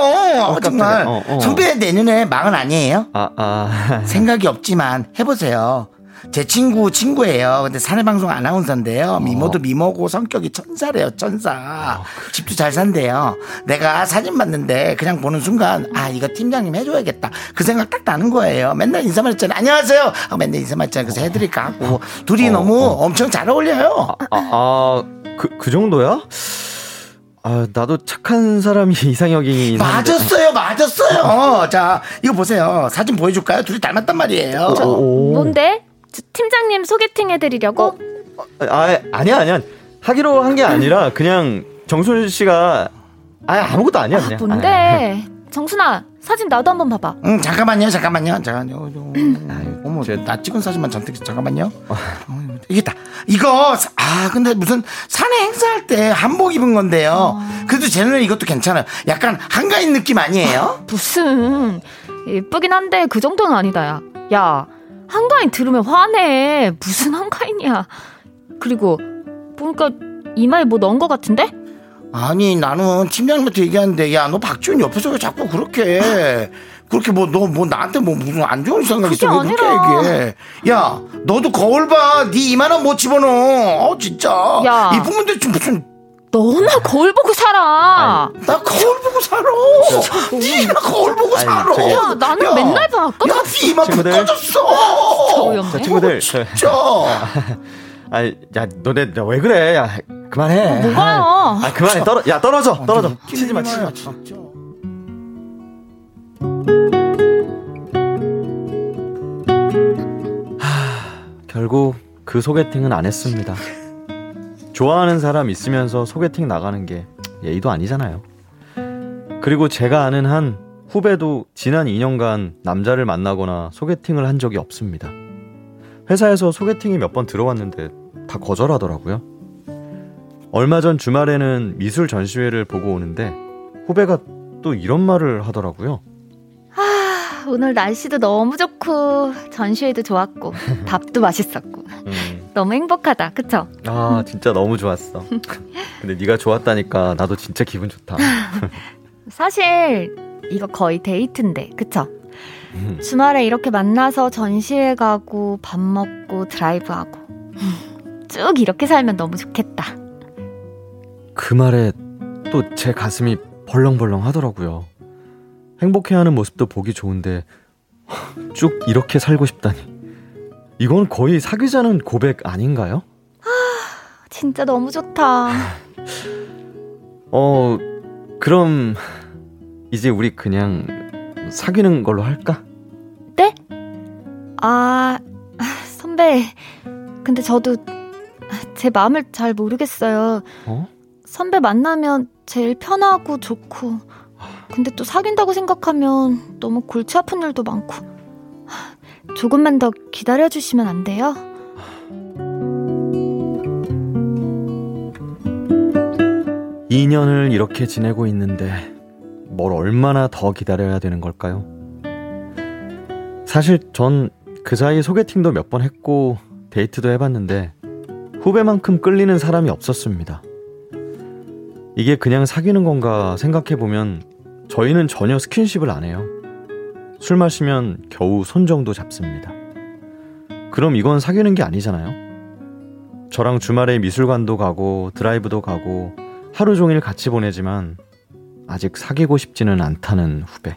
어, 깜짝이야. 정말 어, 어. 선배 내년에 망은 아니에요? 아, 아. 생각이 없지만 해보세요. 제 친구 친구예요. 근데 사내방송 아나운서인데요. 미모도 미모고 성격이 천사래요. 천사. 집도 잘 산대요. 내가 사진 봤는데 그냥 보는 순간 아 이거 팀장님 해줘야겠다. 그 생각 딱 나는 거예요. 맨날 인사만 했잖아요. 안녕하세요. 하고 맨날 인사만 했잖아요. 그래서 해드릴까 하고 둘이 너무 엄청 잘 어울려요. 아, 아, 그, 그 정도야? 아, 나도 착한 사람이 이상형이긴 한데. 맞았어요, 맞았어요. 자, 이거 보세요. 사진 보여줄까요? 둘이 닮았단 말이에요. 오. 뭔데? 저 팀장님 소개팅 해드리려고? 아, 아니야, 아니야. 하기로 한 게 아니라 그냥 정순 씨가 아, 아무것도 아니야, 그냥. 뭔데? 정순아, 사진 나도 한번 봐봐. 응, 잠깐만요, 잠깐만요. 아유, 어머, 제- 나 찍은 사진만 잔뜩 잠깐만요. 어, 이게 다. 이거 사- 아 근데 무슨 사내 행사할 때 한복 입은 건데요. 그래도 제 눈에 이것도 괜찮아요. 약간 한가인 느낌 아니에요? 무슨 예쁘긴 한데 그 정도는 아니다 야. 야 한가인 들으면 화내 무슨 한가인이야 그리고 보니까 이마에 뭐 넣은 거 같은데? 아니 나는 팀장님한테 얘기하는데 야 너 박지훈 옆에서 왜 자꾸 그렇게 그렇게 뭐 너 뭐 나한테 뭐 무슨 안 좋은 생각 있어 왜 그렇게 아니라. 얘기해? 야 너도 거울 봐. 네 이마는 못 집어넣어. 어 진짜. 야. 이쁜 건데 좀 무슨 너나 거울 보고 살아. 나 거울 보고 살아. 네가 거울 보고 아니, 살아. 저기- 야, 나는 야, 맨날 봐. 친구들. 꺼졌어. 어이없네. 자, 친구들. 저, 저. 아니, 야, 너네, 야, 왜 그래? 야, 그만해. 뭐가요? 아, 그만해. 떨어, 야, 떨어져. 떨어져. 치지 마, 치지 마. 진짜. 결국 그 소개팅은 안 했습니다. 좋아하는 사람 있으면서 소개팅 나가는 게 예의도 아니잖아요. 그리고 제가 아는 한 후배도 지난 2년간 남자를 만나거나 소개팅을 한 적이 없습니다. 회사에서 소개팅이 몇 번 들어왔는데 다 거절하더라고요. 얼마 전 주말에는 미술 전시회를 보고 오는데 후배가 또 이런 말을 하더라고요. 오늘 날씨도 너무 좋고 전시회도 좋았고 밥도 맛있었고 음, 너무 행복하다. 그쵸? 아 진짜 너무 좋았어. 근데 네가 좋았다니까 나도 진짜 기분 좋다. 사실 이거 거의 데이트인데 그쵸? 음. 주말에 이렇게 만나서 전시회 가고 밥 먹고 드라이브하고 쭉 이렇게 살면 너무 좋겠다. 그 말에 또 제 가슴이 벌렁벌렁 하더라고요. 행복해하는 모습도 보기 좋은데 쭉 이렇게 살고 싶다니. 이건 거의 사귀자는 고백 아닌가요? 진짜 너무 좋다. 어, 그럼 이제 우리 그냥 사귀는 걸로 할까? 네? 아 선배 근데 저도 제 마음을 잘 모르겠어요. 어? 선배 만나면 제일 편하고 좋고 근데 또 사귄다고 생각하면 너무 골치 아픈 일도 많고 조금만 더 기다려 주시면 안 돼요? 2년을 이렇게 지내고 있는데 뭘 얼마나 더 기다려야 되는 걸까요? 사실 전 그 사이 소개팅도 몇 번 했고 데이트도 해봤는데 후배만큼 끌리는 사람이 없었습니다. 이게 그냥 사귀는 건가 생각해보면 저희는 전혀 스킨십을 안 해요. 술 마시면 겨우 손 정도 잡습니다. 그럼 이건 사귀는 게 아니잖아요? 저랑 주말에 미술관도 가고 드라이브도 가고 하루 종일 같이 보내지만 아직 사귀고 싶지는 않다는 후배.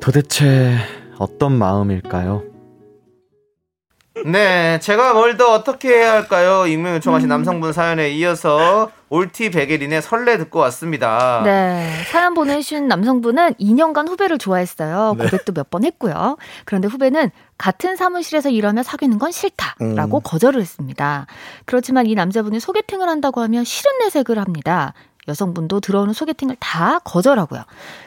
도대체 어떤 마음일까요? 네, 제가 뭘 더 어떻게 해야 할까요? 익명 요청하신 남성분 사연에 이어서 올티 베게린의 설레 듣고 왔습니다. 네. 사연 보내주신 남성분은 2년간 후배를 좋아했어요. 고백도 몇 번 했고요. 그런데 후배는 같은 사무실에서 일하며 사귀는 건 싫다라고 거절을 했습니다. 그렇지만 이 남자분이 소개팅을 한다고 하면 싫은 내색을 합니다. 여성분도 들어오는 소개팅을 다 거절하고요.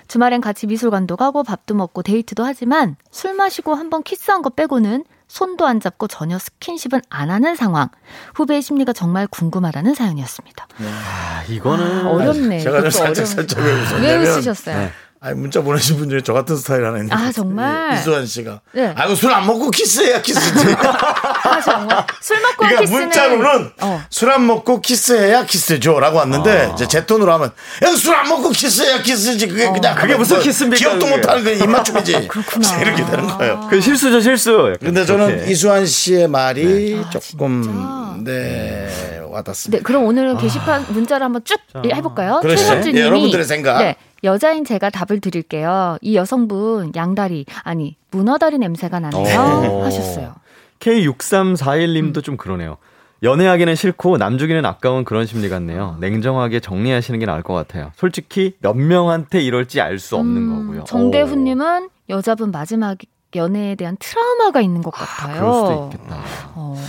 주말엔 같이 미술관도 가고 밥도 먹고 데이트도 하지만 술 마시고 한번 키스한 거 빼고는 손도 안 잡고 전혀 스킨십은 안 하는 상황. 후배의 심리가 정말 궁금하다는 사연이었습니다. 아, 이거는 어렵네. 제가 좀 살짝 살짝 왜왜 웃었냐면 웃으셨어요? 네. 아니 문자 보내신 분 중에 저 같은 스타일 하나 있는 아. 정말? 이수환 씨가. 네. 아이고 술 안 먹고 키스해야 키스지. 아, 정말. 술 먹고 한 그러니까 키스는 문자로는 어. 술안 먹고 키스해야 키스죠라고 왔는데 이제 제 톤으로 하면 술 안 먹고 키스해야 키스지 그게 그냥 그게 무슨 뭐 키스입니까, 기억도 그게. 못하는 그 입맞춤이지. 그렇구나. 이렇게 되는 거예요. 그 실수죠 실수. 근데 저는 그렇게. 이수환 씨의 말이 조금 진짜? 네 와닿습니다. 네, 그럼 오늘은 게시판 문자를 한번 쭉 해볼까요? 그러시죠. 최현주 예, 님이 여러분들의 생각. 네, 여자인 제가 답을 드릴게요. 이 여성분 양다리 아니 문어다리 냄새가 나네요 어. 하셨어요. K6341님도 좀 그러네요. 연애하기는 싫고 남주기는 아까운 그런 심리 같네요. 냉정하게 정리하시는 게 나을 것 같아요. 솔직히 몇 명한테 이럴지 알 수 없는 음, 거고요. 정대훈님은 여자분 마지막 연애에 대한 트라우마가 있는 것 아, 같아요. 그럴 수도 있겠다. 어.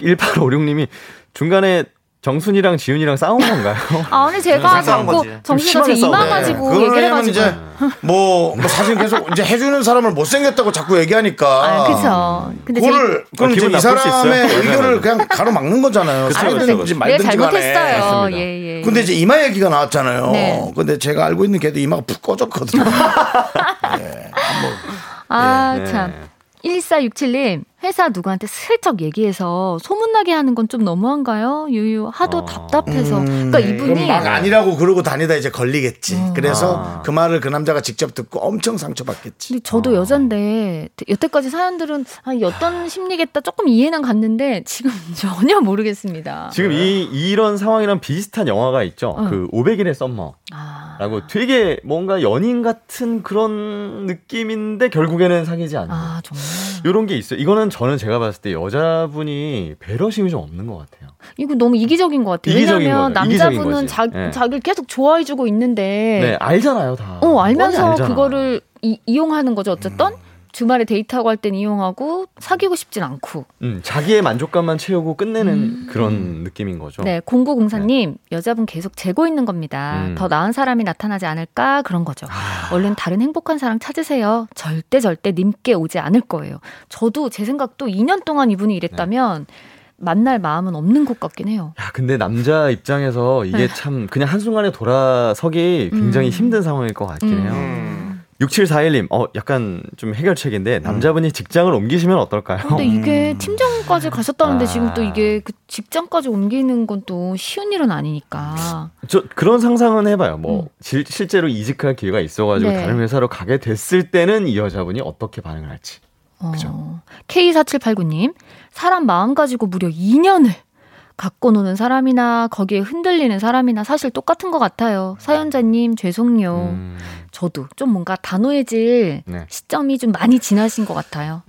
1856님이 중간에 정순이랑 지훈이랑 싸운 건가요? 아, 근데 제가 자꾸. 정신가 제 이마. 가지고 그거는 얘기를 해가지고. 이제 뭐, 뭐 사실 계속 이제 해주는 사람을 못생겼다고 자꾸 얘기하니까. 아, 그쵸. 근데 제 그거를 그럼 아, 이제 이 사람의. 의견을 그냥 가로막는 거잖아요. 그쵸, 사이든지 그쵸, 그쵸. 말든지 네, 간에. 잘못했어요. 예, 예. 근데 이제 이마 얘기가 나왔잖아요. 네. 근데 제가 알고 있는 걔도 이마가 푹 꺼졌거든요. 아, 네. 참. 1467님, 회사 누구한테 슬쩍 얘기해서 소문나게 하는 건 좀 너무한가요? 유유 하도 어. 답답해서. 그러니까 그럼 이분이 막 아니라고 그러고 다니다 이제 걸리겠지. 어. 그래서 아. 그 말을 그 남자가 직접 듣고 엄청 상처받겠지. 근데 저도 여잔데 여태까지 사연들은 아, 이 어떤 심리겠다 조금 이해는 갔는데 지금 전혀 모르겠습니다. 지금 이 이런 상황이랑 비슷한 영화가 있죠. 어. 그 500일의 썸머. 아, 라고 되게 뭔가 연인 같은 그런 느낌인데 결국에는 사귀지 않는 아 정말 이런 게 있어요. 이거는 저는 제가 봤을 때 여자분이 배려심이 좀 없는 것 같아요. 이거 너무 이기적인 것 같아요. 이기적인 왜냐하면 거죠. 남자분은. 자, 네. 자기를 계속 좋아해주고 있는데 네, 알잖아요, 다. 어 알면서 알잖아. 그거를 이, 이용하는 거죠. 어쨌든 주말에 데이트하고 할 땐 이용하고 사귀고 싶진 않고. 음, 자기의 만족감만 채우고 끝내는 그런 느낌인 거죠. 음. 네, 공구공사님 여자분 계속 재고 있는 겁니다. 음. 더 나은 사람이 나타나지 않을까 그런 거죠. 얼른 다른 행복한 사람 찾으세요. 절대 절대 님께 오지 않을 거예요. 저도 제 생각도 2년 동안 이분이 이랬다면 만날 마음은 없는 것 같긴 해요. 야, 근데 남자 입장에서 이게 네. 참 그냥 한순간에 돌아서기 굉장히 음. 힘든 상황일 것 같긴 음. 해요. 음. 6741님, 어, 약간 좀 해결책인데, 남자분이 직장을 옮기시면 어떨까요? 근데 이게 팀장까지 가셨다는데 아. 지금 또 이게 그 직장까지 옮기는 건 또 쉬운 일은 아니니까. 저 그런 상상은 해봐요. 뭐 음. 실, 실제로 이직할 기회가 있어가지고 네. 다른 회사로 가게 됐을 때는 이 여자분이 어떻게 반응을 할지. 어, K4789님, 사람 마음 가지고 무려 2년을 갖고 노는 사람이나 거기에 흔들리는 사람이나 사실 똑같은 것 같아요. 사연자님, 죄송요. 음, 저도 좀 뭔가 단호해질 네. 시점이 좀 많이 지나신 것 같아요.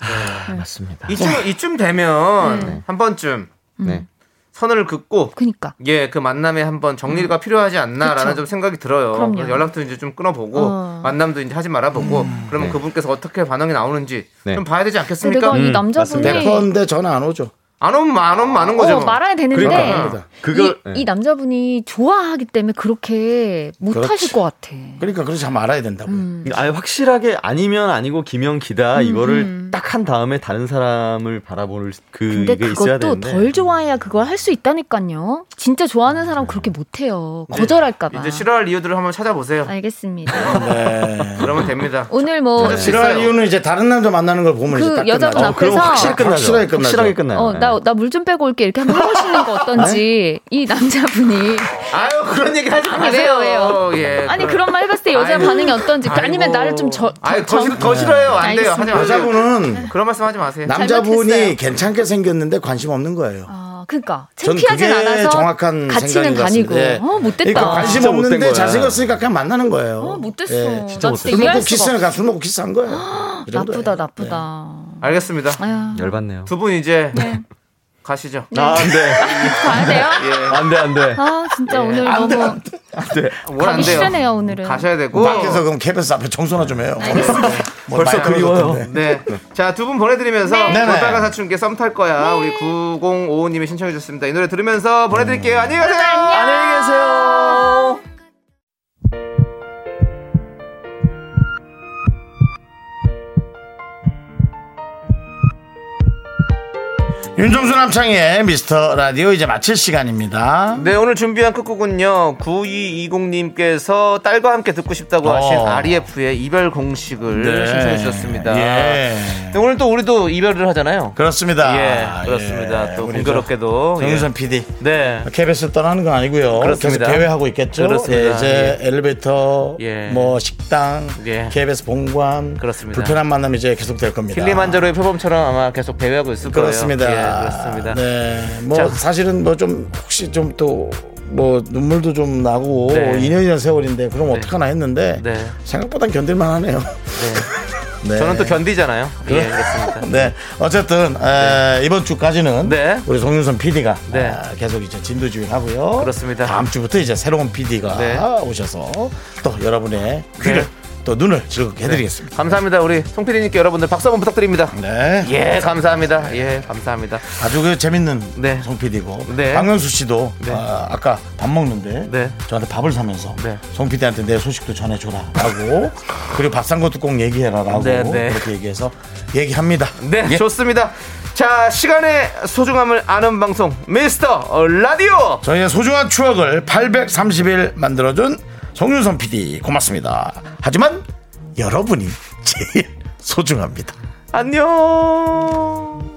네, 맞습니다. 이쯤 이쯤 되면 네. 한 번쯤 네. 선을 긋고 그니까. 예, 그 만남에 한번 정리가 필요하지 않나라는 그쵸. 좀 생각이 들어요. 그럼요. 연락도 이제 좀 끊어보고 어. 만남도 이제 하지 말아보고 그러면 네. 그분께서 어떻게 반응이 나오는지 네. 좀 봐야 되지 않겠습니까? 내가 이 음, 남자분이. 100%인데 전화 안 오죠. 안 오면 안 오면 많은 거죠. 어, 뭐. 말아야 되는데 그러니까. 그걸 이, 이 남자분이 좋아하기 때문에 그렇게 못하실 그렇지. 것 같아. 그러니까 그렇지 참 알아야 된다고. 음. 아예 확실하게 아니면 아니고 기면 기다 음, 이거를 음. 딱한 다음에 다른 사람을 바라볼 그 근데 이게 있어야 그것도 되는데 덜 좋아해야 그걸 할 수 있다니까요. 진짜 좋아하는 사람 그렇게 못 해요. 거절할까 봐. 이제 싫어할 이유들을 한번 찾아보세요. 알겠습니다. 네. 그러면 됩니다. 오늘 뭐 싫어할. 이유는 이제 다른 남자 만나는 걸 보면 그 이제 딱 여자분 끝나죠. 앞- 앞에서 확실히 끝나죠. 확실하게 끝나죠. 확실하게 끝나요. 어, 나, 나 물 좀 빼고 올게. 이렇게 한번 해보시는 거 어떤지. 이 남자분이. 아유 그런 얘기 하지 아니, 마세요. 왜요, 왜요? 예, 아니, 그- 그런 말 해봤을 때 여자 아이고. 반응이 어떤지. 아니면 아이고. 나를 좀 저, 저, 아니 더, 더 싫어요. 안 돼요. 하지 알겠습니다. 마세요. 여자분은 그런 말씀 하지 마세요. 남자분이 잘못했어요. 괜찮게 생겼는데 관심 없는 거예요. 아, 그니까. 전 창피하진 않아서. 정확한 것 다니고. 예. 어, 못됐다. 그러니까 관심 없는데. 잘생겼으니까 그냥 만나는 거예요. 어, 못됐어. 예. 나 진짜 못됐어. 술 먹고 키스는 그냥 술 먹고 키스한 거예요. 나쁘다, 나쁘다. 알겠습니다. 아유. 열받네요. 두 분 이제 네. 가시죠. 아, 안 돼. 가야 돼요? 예. 안 돼, 안 돼. 아, 진짜 오늘 안 돼, 너무 안 돼. 안 돼. 뭘안 가기 돼요. 싫으네요, 오늘은. 가셔야 되고. 밖에서 그럼 KBS 앞에 청소나 좀 해요. 뭐 벌써 그리워요. 떨어졌던데. 네. 자, 두 분 보내드리면서 네. 네네. 볼빨간 사춘기에 썸탈 거야. 우리 9055님이 신청해주셨습니다. 이 노래 들으면서 보내드릴게요. 안녕히 가세요. 안녕히 계세요. 윤정수 남창의 미스터 라디오 이제 마칠 시간입니다. 네, 오늘 준비한 끝곡은요. 9220님께서 딸과 함께 듣고 싶다고 하신 어. REF의 이별 공식을 네. 신청해 주셨습니다. 예. 네, 오늘 또 우리도 이별을 하잖아요. 그렇습니다. 예, 그렇습니다. 예. 또 공교롭게도. 저 정유선 PD. 네. KBS 떠나는 건 아니고요. 그렇습니다. 계속 대회하고 있겠죠. 그렇습니다. 예, 이제 엘리베이터, 예. 뭐 식당, 예. KBS 본관, 그렇습니다. 불편한 만남 이제 계속 될 겁니다. 킬리만자로의 표범처럼 아마 계속 배회하고 있을 그렇습니다. 거예요. 예, 그렇습니다. 네, 뭐 자. 사실은 뭐 좀 혹시 좀또 뭐 눈물도 좀 나고 네. 2년이란 세월인데 그럼 네. 어떡하나 했는데 네. 생각보단 견딜만 하네요. 네. 네. 저는 또 견디잖아요. 예, 그렇습니다. 네, 어쨌든 에, 이번 주까지는 네. 우리 송윤선 PD가 네. 계속 이제 진두지휘하고요. 그렇습니다. 다음 주부터 이제 새로운 PD가 네. 오셔서 또 여러분의 귀를 네. 또 눈을 즐겁게 해드리겠습니다. 감사합니다. 우리 송PD님께 여러분들 박수 한번 부탁드립니다. 네. 예, 감사합니다. 예, 감사합니다. 아주 그 재밌는 네. 송 PD고 네. 박명수 씨도 네. 아, 아까 밥 먹는데 네. 저한테 밥을 사면서 네. 송 PD한테 내 소식도 전해줘라라고 그리고 밥 산 것도 꼭 얘기해라라고 네, 네. 그렇게 얘기해서 얘기합니다. 네, 예. 좋습니다. 자, 시간의 소중함을 아는 방송, 미스터 라디오! 저희의 소중한 추억을 830일 만들어준 송윤선 PD 고맙습니다. 하지만 여러분이 제일 소중합니다. 안녕!